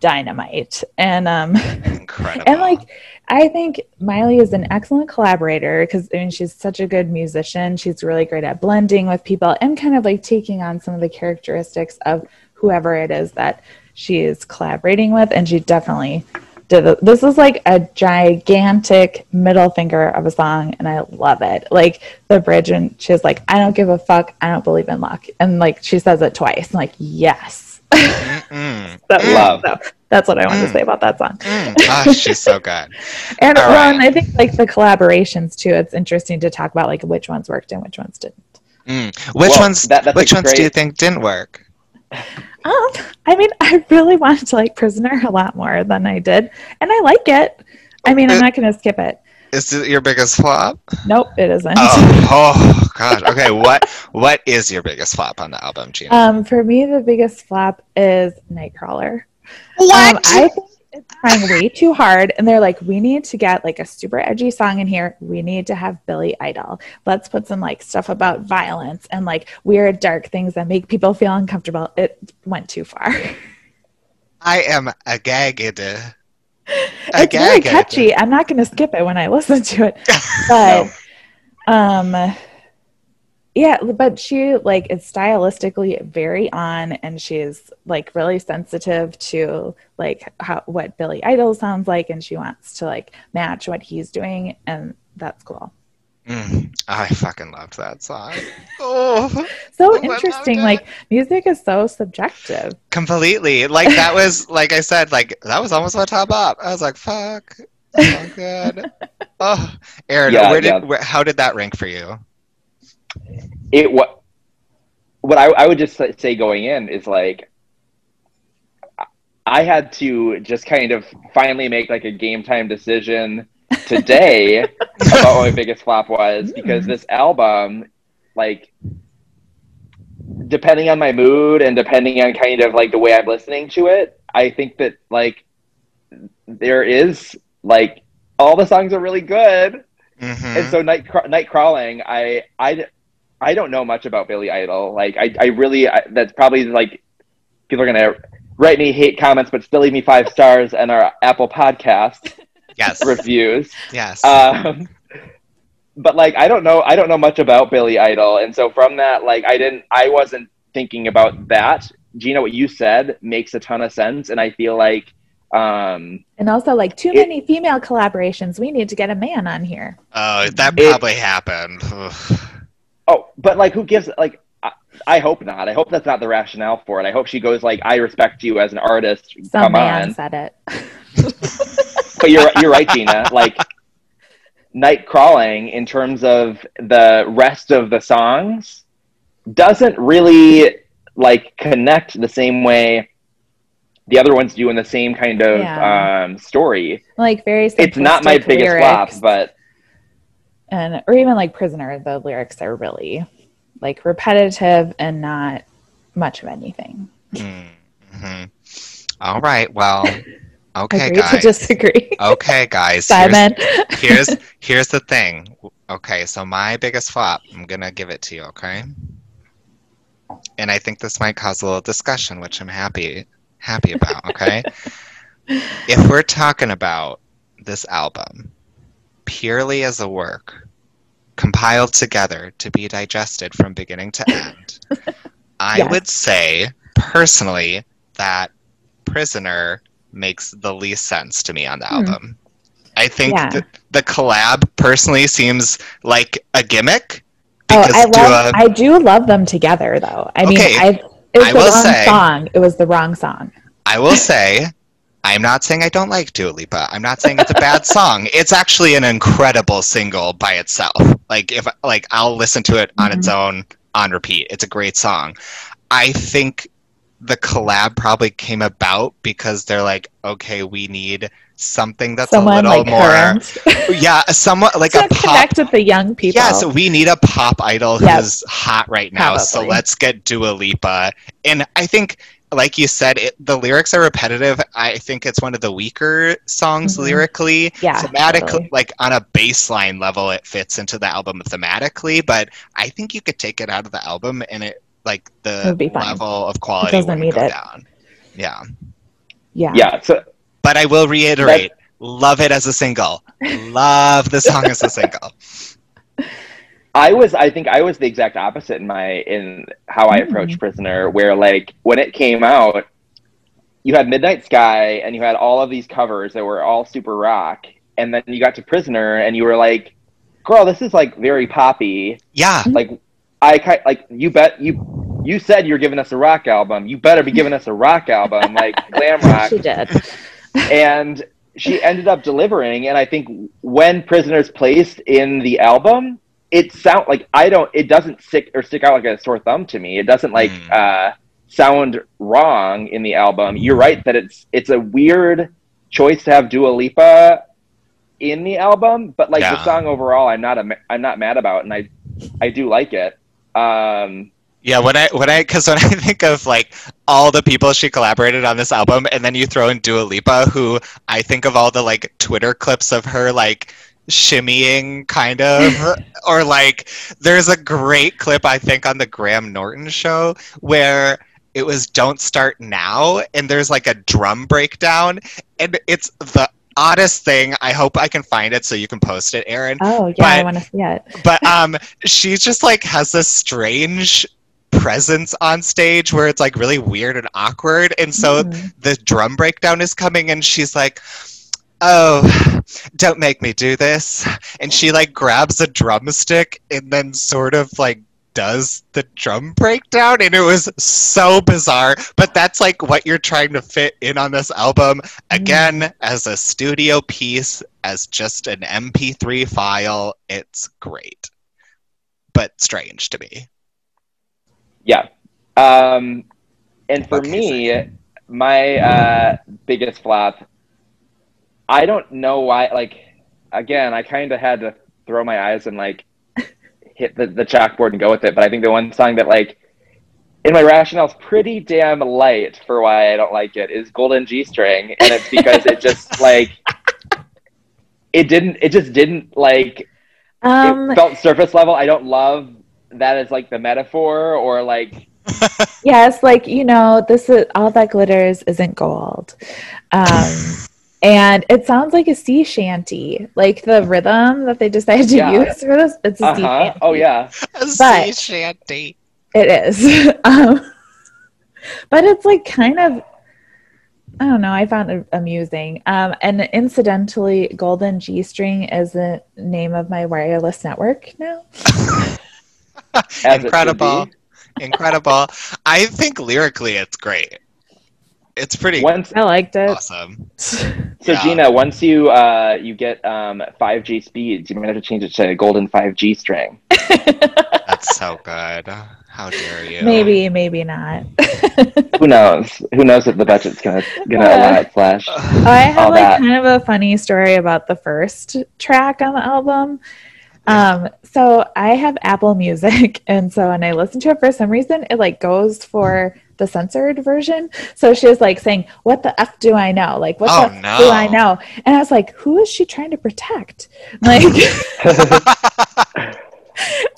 dynamite. And um, incredible. and like I think Miley is an excellent collaborator because I mean she's such a good musician. She's really great at blending with people and kind of like taking on some of the characteristics of whoever it is that she is collaborating with. And she definitely did. it. This is like a gigantic middle finger of a song, and I love it. Like the bridge, and she's like, "I don't give a fuck. I don't believe in luck," and like she says it twice. I'm like, yes. Mm-mm. That- Love. so that's what I wanted Mm. to say about that song. Mm. Oh, she's so good. And All well, right. and I think like the collaborations too. It's interesting to talk about like which ones worked and which ones didn't. Mm. Which Well, ones? that- which ones do you think didn't work? Um, I mean, I really wanted to like Prisoner a lot more than I did, and I like it. I mean, I'm not going to skip it. Is it your biggest flop? Nope, it isn't. Oh, oh God. Okay, what what is your biggest flop on the album, Gina? Um, for me, the biggest flop is Nightcrawler. Um, I think it's trying way too hard, and they're like, we need to get like a super edgy song in here. We need to have Billy Idol. Let's put some like stuff about violence and like weird, dark things that make people feel uncomfortable. It went too far. I am a gagged. It's very catchy. I'm not going to skip it when I listen to it, but um, yeah. But she like is stylistically very on, and she's like really sensitive to like how what Billy Idol sounds like, and she wants to like match what he's doing, and that's cool. Mm, I fucking loved that song. Oh, So Oh, I interesting. Like music is so subjective. completely. Like that was like I said. Like that was almost my top up. I was like, fuck. So good. Oh, Aaron, Yeah, where did yeah. where, how did that rank for you? it what what I, I would just say going in is like I had to just kind of finally make like a game time decision today about what my biggest flop was because this album like depending on my mood and depending on kind of like the way I'm listening to it I think that like there is like all the songs are really good. Mhm. and so night night crawling I I I don't know much about Billy Idol. Like I I really I, that's probably like people are gonna write me hate comments but still leave me five stars and our Apple Podcast yes, reviews yes. um but like I don't know I don't know much about Billy Idol and so from that like I didn't I wasn't thinking about that Gina what you said makes a ton of sense and I feel like um And also, like, too It- many female collaborations. We need to get a man on here. oh, that it- probably happened. Ugh. Oh, but like, who gives? Like, I, I hope not. I hope that's not the rationale for it. I hope she goes like, "I respect you as an artist." Some Come man on, said it. but you're you're right, Gina. Like, night crawling in terms of the rest of the songs doesn't really like connect the same way the other ones do in the same kind of Yeah. um, story. like very. It's not my simplistic biggest flop, but and or even like prisoner the lyrics are really like repetitive and not much of anything Mm-hmm. All right. Well, okay, agree to disagree Okay, guys. Here's, simon here's here's the thing. Okay, so my biggest flop. I'm gonna give it to you. Okay. And I think this might cause a little discussion, which I'm happy happy about. Okay. if we're talking about this album purely as a work, compiled together to be digested from beginning to end, I Yes. would say personally that Prisoner makes the least sense to me on the Hmm. album. I think Yeah. the, the collab personally seems like a gimmick. Oh, Because I love. I do love them together, though. I mean, Okay, I it was I the wrong say- song. It was the wrong song. I will say, I'm not saying I don't like Dua Lipa. I'm not saying it's a bad song. It's actually an incredible single by itself. Like if like I'll listen to it on its own on repeat. It's a great song. I think the collab probably came about because they're like, okay, we need something that's Someone a little like more yeah, somewhat like to a pop connect with the young people. yeah, so we need a pop idol who's hot right now. So let's get Dua Lipa. And I think, like you said, it, the lyrics are repetitive. I think it's one of the weaker songs Mhm. lyrically. Yeah, Thematically, totally. like on a baseline level, it fits into the album thematically. But I think you could take it out of the album and it, like, the would be fine. level of quality doesn't wouldn't need go it. down. Yeah. yeah. Yeah. So But I will reiterate love it as a single. love the song as a single. I was I think I was the exact opposite in my in how I Mm. approached Prisoner, where like when it came out, you had Midnight Sky and you had all of these covers that were all super rock, and then you got to Prisoner and you were like, "Girl, this is like very poppy." Yeah. Like I ki- like you bet you you said you're giving us a rock album. You better be giving us a rock album, like glam rock. She did. and she ended up delivering and i think when prisoners placed in the album it sound like i don't it doesn't stick or stick out like a sore thumb to me it doesn't like Mm. uh sound wrong in the album you're right that it's it's a weird choice to have Dua Lipa in the album but like the song overall i'm not a, i'm not mad about and i i do like it um Yeah, when I when I because when I think of like all the people she collaborated on this album, and then you throw in Dua Lipa, who I think of all the like Twitter clips of her like shimmying kind of, or like there's a great clip I think on the Graham Norton show where it was "Don't Start Now," and there's like a drum breakdown, and it's the oddest thing. I hope I can find it so you can post it, Aaron Oh yeah, I But- want to see it. but um she just like has this strange presence on stage where it's like really weird and awkward and so Mm. the drum breakdown is coming and she's like oh don't make me do this and she like grabs a drumstick and then sort of like does the drum breakdown and it was so bizarre. But that's like what you're trying to fit in on this album. Again as a studio piece as just an mp3 file it's great. But strange to me. Yeah. Um, and for Okay, me, my uh, biggest flop, I don't know why. Like, again, I kind of had to throw my eyes and like hit the, the chalkboard and go with it. But I think the one song that like in my rationale is pretty damn light for why I don't like it is Golden G String, and it's because it just like it didn't. It just didn't like Um, it felt surface level. I don't love that as like the metaphor or like yes, like you know, this is all that glitters isn't gold. Um, and it sounds like a sea shanty, like the rhythm that they decided to Yeah. use for this. It's a uh sea shanty. Oh yeah. a But- sea shanty It is. um, but it's like kind of, I don't know, I found it amusing. Um, and incidentally, Golden G String is the name of my wireless network now. As it should incredible incredible i think lyrically it's great it's pretty Once I liked it. awesome so Yeah. Gina, once you uh you get um 5G speeds, you might have to change it to a golden 5G string. that's so good how dare you maybe, maybe not. Who knows? Who knows if the budget's gonna gonna allow it flash. Oh, I have like that. kind of a funny story about the first track on the album. Um, so I have Apple Music, and so when I listen to it for some reason, it like goes for the censored version. So she was like saying, "What the f do I know? Like, what Oh, the f do I know?" And I was like, "Who is she trying to protect?" Like,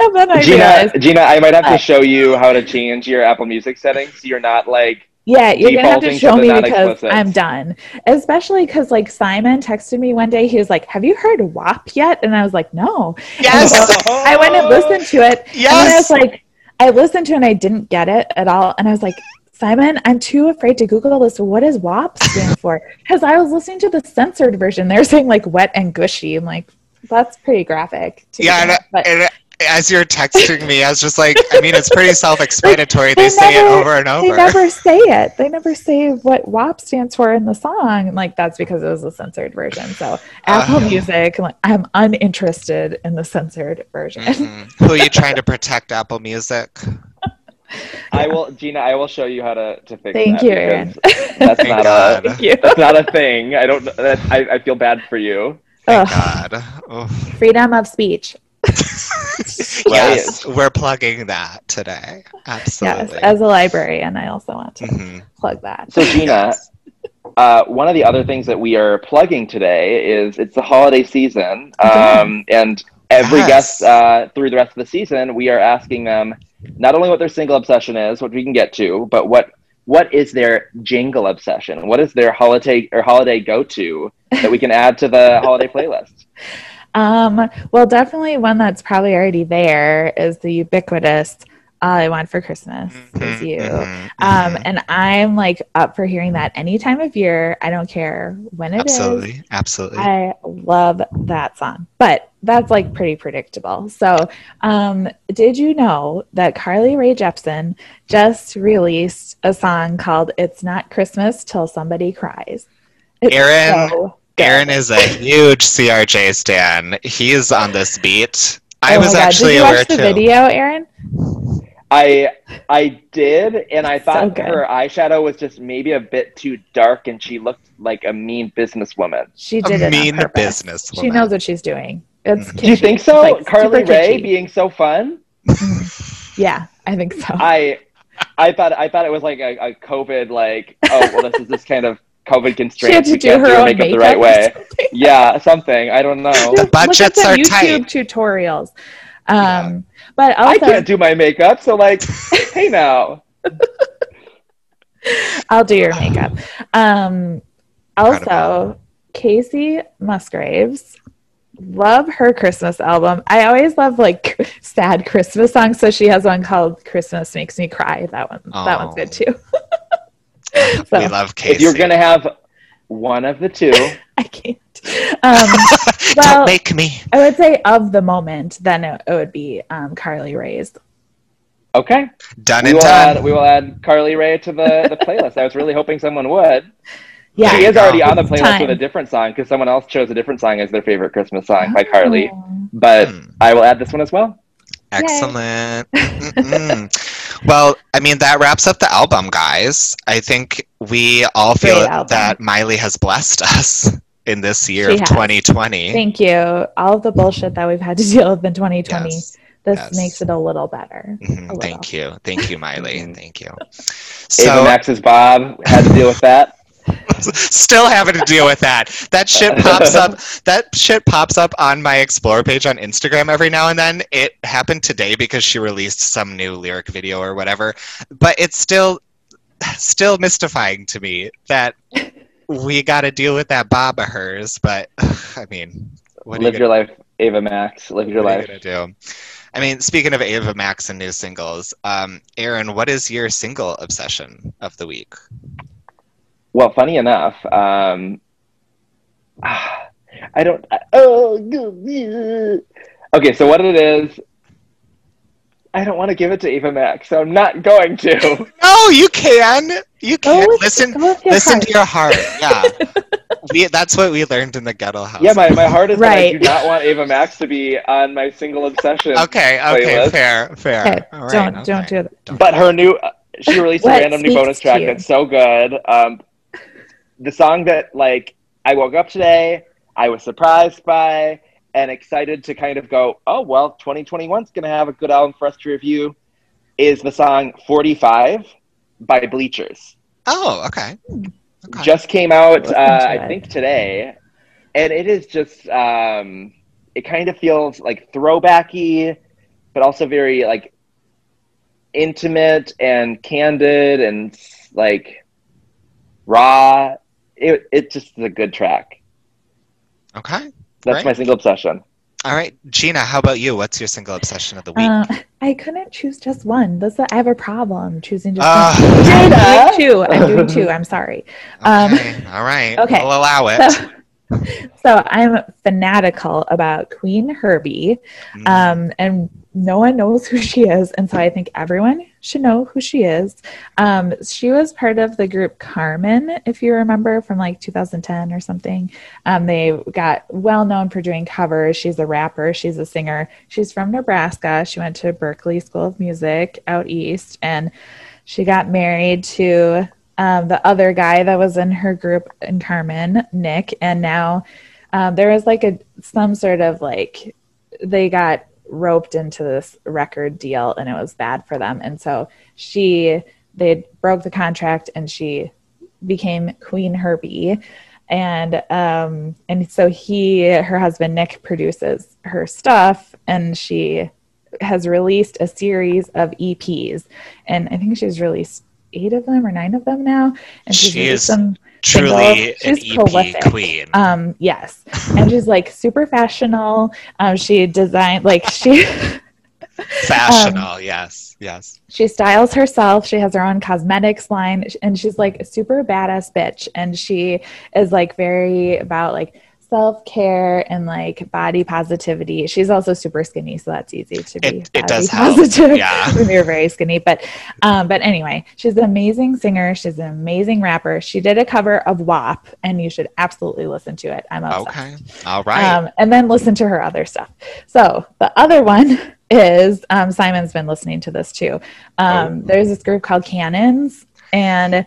and then I Gina, realized, Gina, I might have uh, to show you how to change your Apple Music settings so you're not like yeah, you're gonna have to show me because I'm done. Especially because like Simon texted me one day. He was like, "Have you heard WAP yet?" And I was like, "No." Yes. And so I went and listened to it. And then I was like, I listened to it and I didn't get it at all. And I was like, Simon, I'm too afraid to Google this. What does WAP stand for? Because I was listening to the censored version. They're saying like wet and gushy. I'm like, that's pretty graphic. to Yeah, and, and as you're texting me, I was just like, I mean, it's pretty self-explanatory. They they say it never- over and over. they never say it. They never say what WAP stands for in the song. And, Like that's because it was a censored version. So Apple Uh. Music, like, I'm uninterested in the censored version. Mhm. Who are you trying to protect? Apple Music. I will, Gina. I will show you how to, to fix Thank that you, Aaron. That's Thank not God. a Thank you. that's not a thing. I don't. That, I, I feel bad for you. Thank Ugh. God. Freedom of speech. Yes, we're plugging that today. Yes, Absolutely. as a librarian, I also want to Mhm. plug that. So Gina, uh, one of the other things that we are plugging today is it's the holiday season, um, and every Yes. guest uh, through the rest of the season, we are asking them not only what their single obsession is, which we can get to, but what what is their jingle obsession? What is their holiday or holiday go to that we can add to the holiday playlist? Um, well, definitely one that's probably already there is the ubiquitous "All I Want for Christmas Is Mhm, You." mhm, Um, mhm. and I'm like up for hearing that any time of year. I don't care when it is. absolutely, absolutely. I love that song, but that's like pretty predictable. So, um, did you know that Carly Rae Jepsen just released a song called "It's Not Christmas Till Somebody Cries"? It's Aaron- so. Aaron is a huge CRJ stan. He's on this beat. I Oh was my God. actually Did you watch the too. video, Aaron? I I did, and I thought good. her eyeshadow was just maybe a bit too dark, and she looked like a mean businesswoman. She A did it mean on purpose. business She knows what she's doing. It's Mhm. Do you think so? Like, Carly super Rae kitschy. being so fun? Yeah, I think so. I I thought I thought it was like a, a COVID like oh well this is this kind of COVID she had constraints. to we do her do own makeup makeup the right way. something. Yeah, something. I don't know. The budgets Look at budgets some are YouTube tight. tutorials. Um, Yeah. But I can't do my makeup, so like, hey now. I'll do your makeup. Um, also, Kacey Musgraves. Love her Christmas album. I always love like sad Christmas songs. So she has one called "Christmas Makes Me Cry." That one, that one's good too. so we love Kacey. If you're gonna have one of the two, I can't. Um, well- Don't make me. I would say of the moment, then it, it would be um, Carly Rae's. okay, Done we and will done. add we will add Carly Rae to the the playlist. I was really hoping someone would. Yeah, She is already on the playlist Time. with a different song because someone else chose a different song as their favorite Christmas song by Carly. Oh. But Hmm. I will add this one as well. Excellent. Well, I mean, that wraps up the album, guys. I think we all feel album. that Miley has blessed us in this year She of has. 2020. Thank you. All of the bullshit that we've had to deal with in 2020, Yes. this yes. makes it a little better. Mhm. A Thank you. Thank you, Miley. Mhm. Thank you. Ava So, Max's Bob had to deal with that. still having to deal with that. That shit pops up. That shit pops up on my Explore page on Instagram every now and then. It happened today because she released some new lyric video or whatever. But it's still, still mystifying to me that we got to deal with that bob of hers. But I mean, what are you Live your life, Ava Max. Live your you life. gonna do? I mean, speaking of Ava Max and new singles, um, Aaron, what is your single obsession of the week? Well, funny enough, um, I don't. I, oh, okay. So what it is, I don't want to give it to Ava Max, so I'm not going to. No, you can. You can with- listen. go with your listen heart. to your heart. Yeah, we, that's what we learned in the ghetto house. yeah, my, my heart is that I do not want Ava Max to be on my single obsession. Okay, okay, playlist. fair, fair. Okay, All right, don't don't do that. But her new, she released a random new bonus track you? that's so good. Um, the song that like I woke up today, I was surprised by and excited to kind of go, oh well, 2021 is going to have a good album for us to review. Is the song 45 by Bleachers? Oh, okay. okay. Just came out, uh, I think today, and it is just um, it kind of feels like throwbacky, but also very like intimate and candid and like raw. It it just is a good track. Okay. That's Right. my single obsession. All right, Gina. How about you? What's your single obsession of the week? Um, I couldn't choose just one. That's a, I have a problem choosing just Ah. one. Jada. I'm doing two. I'm doing two. I'm sorry. um, okay. All right. okay. We'll allow it. So, so I'm fanatical about Qveen Herby, Mm. um, and no one knows who she is, and so I think everyone should know who she is. Um, she was part of the group Karmin, if you remember, from like 2010 or something. Um, they got well known for doing covers. She's a rapper. She's a singer. She's from Nebraska. She went to Berklee School of Music out east, and she got married to um, the other guy that was in her group in Karmin, Nick, and now um, there was like a some sort of like they got roped into this record deal and it was bad for them, and so she they broke the contract and she became Qveen Herby, and um and so he her husband Nick produces her stuff and she has released a series of EPs and I think she's released eight of them or nine of them now. And she's She is some Truly an She's prolific. queen. um yes and she's like super fashionable um she designed like she Fashionable. yes. Yes. she styles herself she has her own cosmetics line and she's like a super badass bitch and she is like very about like self-care and like body positivity she's also super skinny so that's easy to be It- it does help. positive Yeah. when you're very skinny but um but anyway she's an amazing singer she's an amazing rapper she did a cover of WAP and you should absolutely listen to it i'm obsessed Okay. All right. um, and then listen to her other stuff. So the other one is um, Simon's been listening to this too. Um, Oh. There's this group called Cannons, and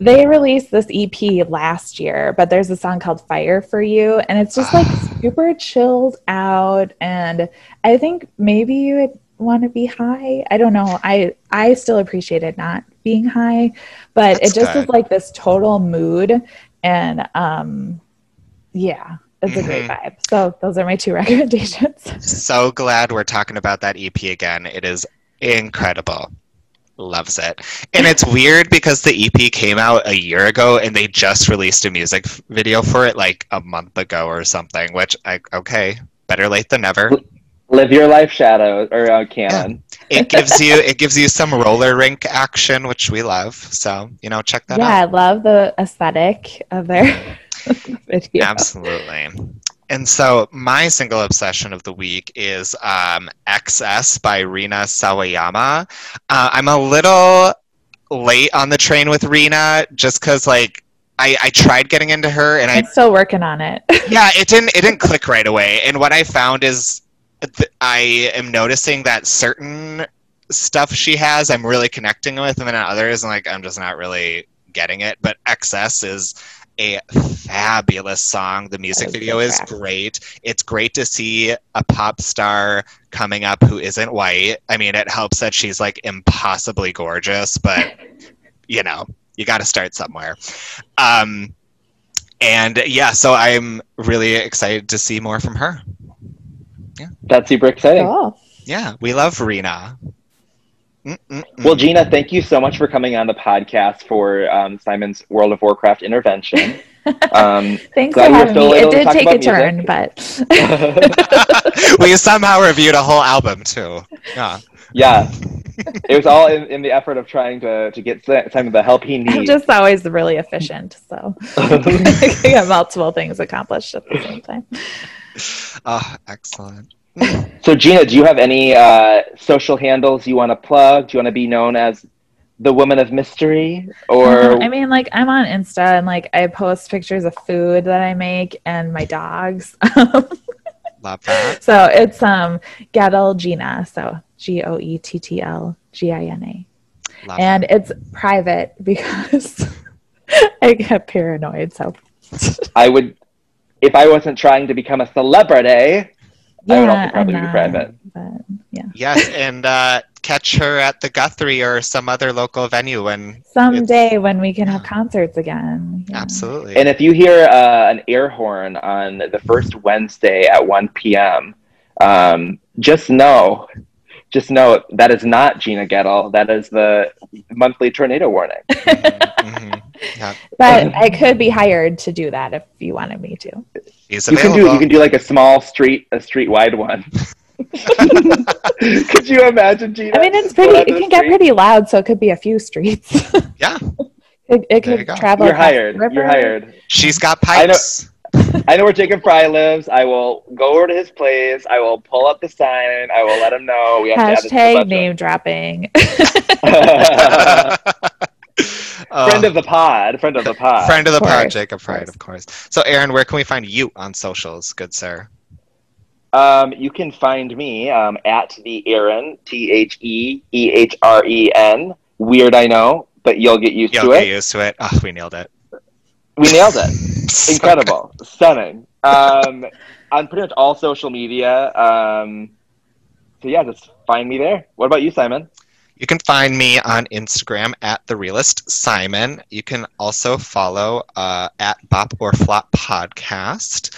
they released this EP last year. But there's a song called "Fire for You," and it's just like super chilled out. And I think maybe you would want to be high. I don't know. I I still appreciated not being high, but That's it just good. is like this total mood and um yeah it's a great Mhm. vibe so those are my two recommendations so glad we're talking about that EP again. It is incredible. Loves it. And it's weird because the EP came out a year ago and they just released a music video for it like a month ago or something, which I okay, better late than never. Live your life, Shadow or uh, Canon. It gives you it gives you some roller rink action, which we love. So, you know, check that yeah out. i love the aesthetic of their video Absolutely. And so my single obsession of the week is um, XS by Rina Sawayama. Uh, I'm a little late on the train with Rina just because like I, I tried getting into her and I i'm still working on it. Yeah it didn't it didn't click right away. And what I found is th- I am noticing that certain stuff she has I'm really connecting with and then others I'm like I'm just not really getting it. But XS is a fabulous song the music That is a video is track. great it's great to see a pop star coming up who isn't white I mean it helps that she's like impossibly gorgeous but you know you got to start somewhere um and yeah so i'm really excited to see more from her Yeah. That's super exciting. cool. yeah we love Rina Mm-mm-mm. Well, Gina, thank you so much for coming on the podcast for um, Simon's World of Warcraft intervention. Um, thanks Glad for we were having still me it did take a about turn music. but we somehow reviewed a whole album too yeah yeah, it was all in, in the effort of trying to, to get Si- Simon the help he i'm needs. just always really efficient so i get multiple things accomplished at the same time oh excellent so, Gina, do you have any uh, social handles you want to plug? Do you want to be known as the woman of mystery? Or Um, I mean, like I'm on Insta and like I post pictures of food that I make and my dogs. love that so it's um Goettl Gina, so G O E T T L G I N A, love and it's private because I get paranoid. So I would, if I wasn't trying to become a celebrity, I would also yeah, I'm probably be not, private. but yeah, yes and uh catch her at the guthrie or some other local venue when someday when we can have concerts again. yeah. absolutely And if you hear uh, an air horn on the first Wednesday at 1 p.m., um, just know, just know that is not Gina Goettl. That is the monthly tornado warning. Mhm. Yeah, But I could be hired to do that if you wanted me to. He's You can available. do you can do like a small street a street wide one. Could you imagine, Gina? I mean, it's pretty. It the can get street? pretty loud, so it could be a few streets. Yeah. it, it There you could go. travel. You're across the hired. You're hired. She's got I know- pipes. I know where Jacob Frey lives. I will go over to his place. I will pull up the sign. I will let him know. We have to add this to the Hashtag budget. name dropping. Uh, friend of the pod. Friend of the pod. friend of the Of pod, course, Jacob of Pride, course. of course. So, Aaron, where can we find you on socials, good sir? Um, you can find me um, at the Aaron T H E E H R E N. Weird, I know, but you'll get used You'll to get it. used to it. Oh, we nailed it. We nailed it. So Incredible, stunning. Um, on pretty much all social media. Um, so yeah, just find me there. What about you, Simon? You can find me on Instagram at the realist Simon. You can also follow uh, at Bop or Flop Podcast.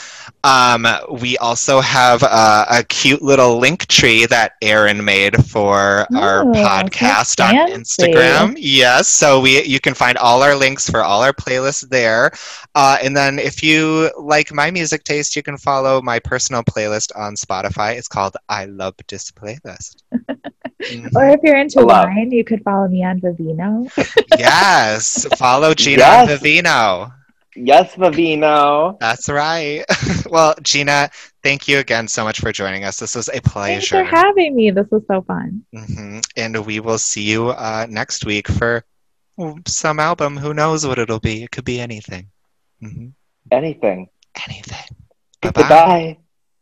Um, we also have uh, a cute little link tree that Aaron made for our Ooh, so podcast on. Instagram. Yes, so we you can find all our links for all our playlists there. Uh, and then if you like my music taste, you can follow my personal playlist on Spotify. It's called I Love This Playlist. Mhm. or if you're into wine, you could follow me on Vivino. yes, follow Gina Yes. and Vivino. Yes, Vivino. That's right. well, Gina, thank you again so much for joining us. This was a pleasure. Thanks for having me. This was so fun. hmm And we will see you uh, next week for some album. Who knows what it'll be? It could be anything. hmm Anything. Anything. Bye bye. Goodbye.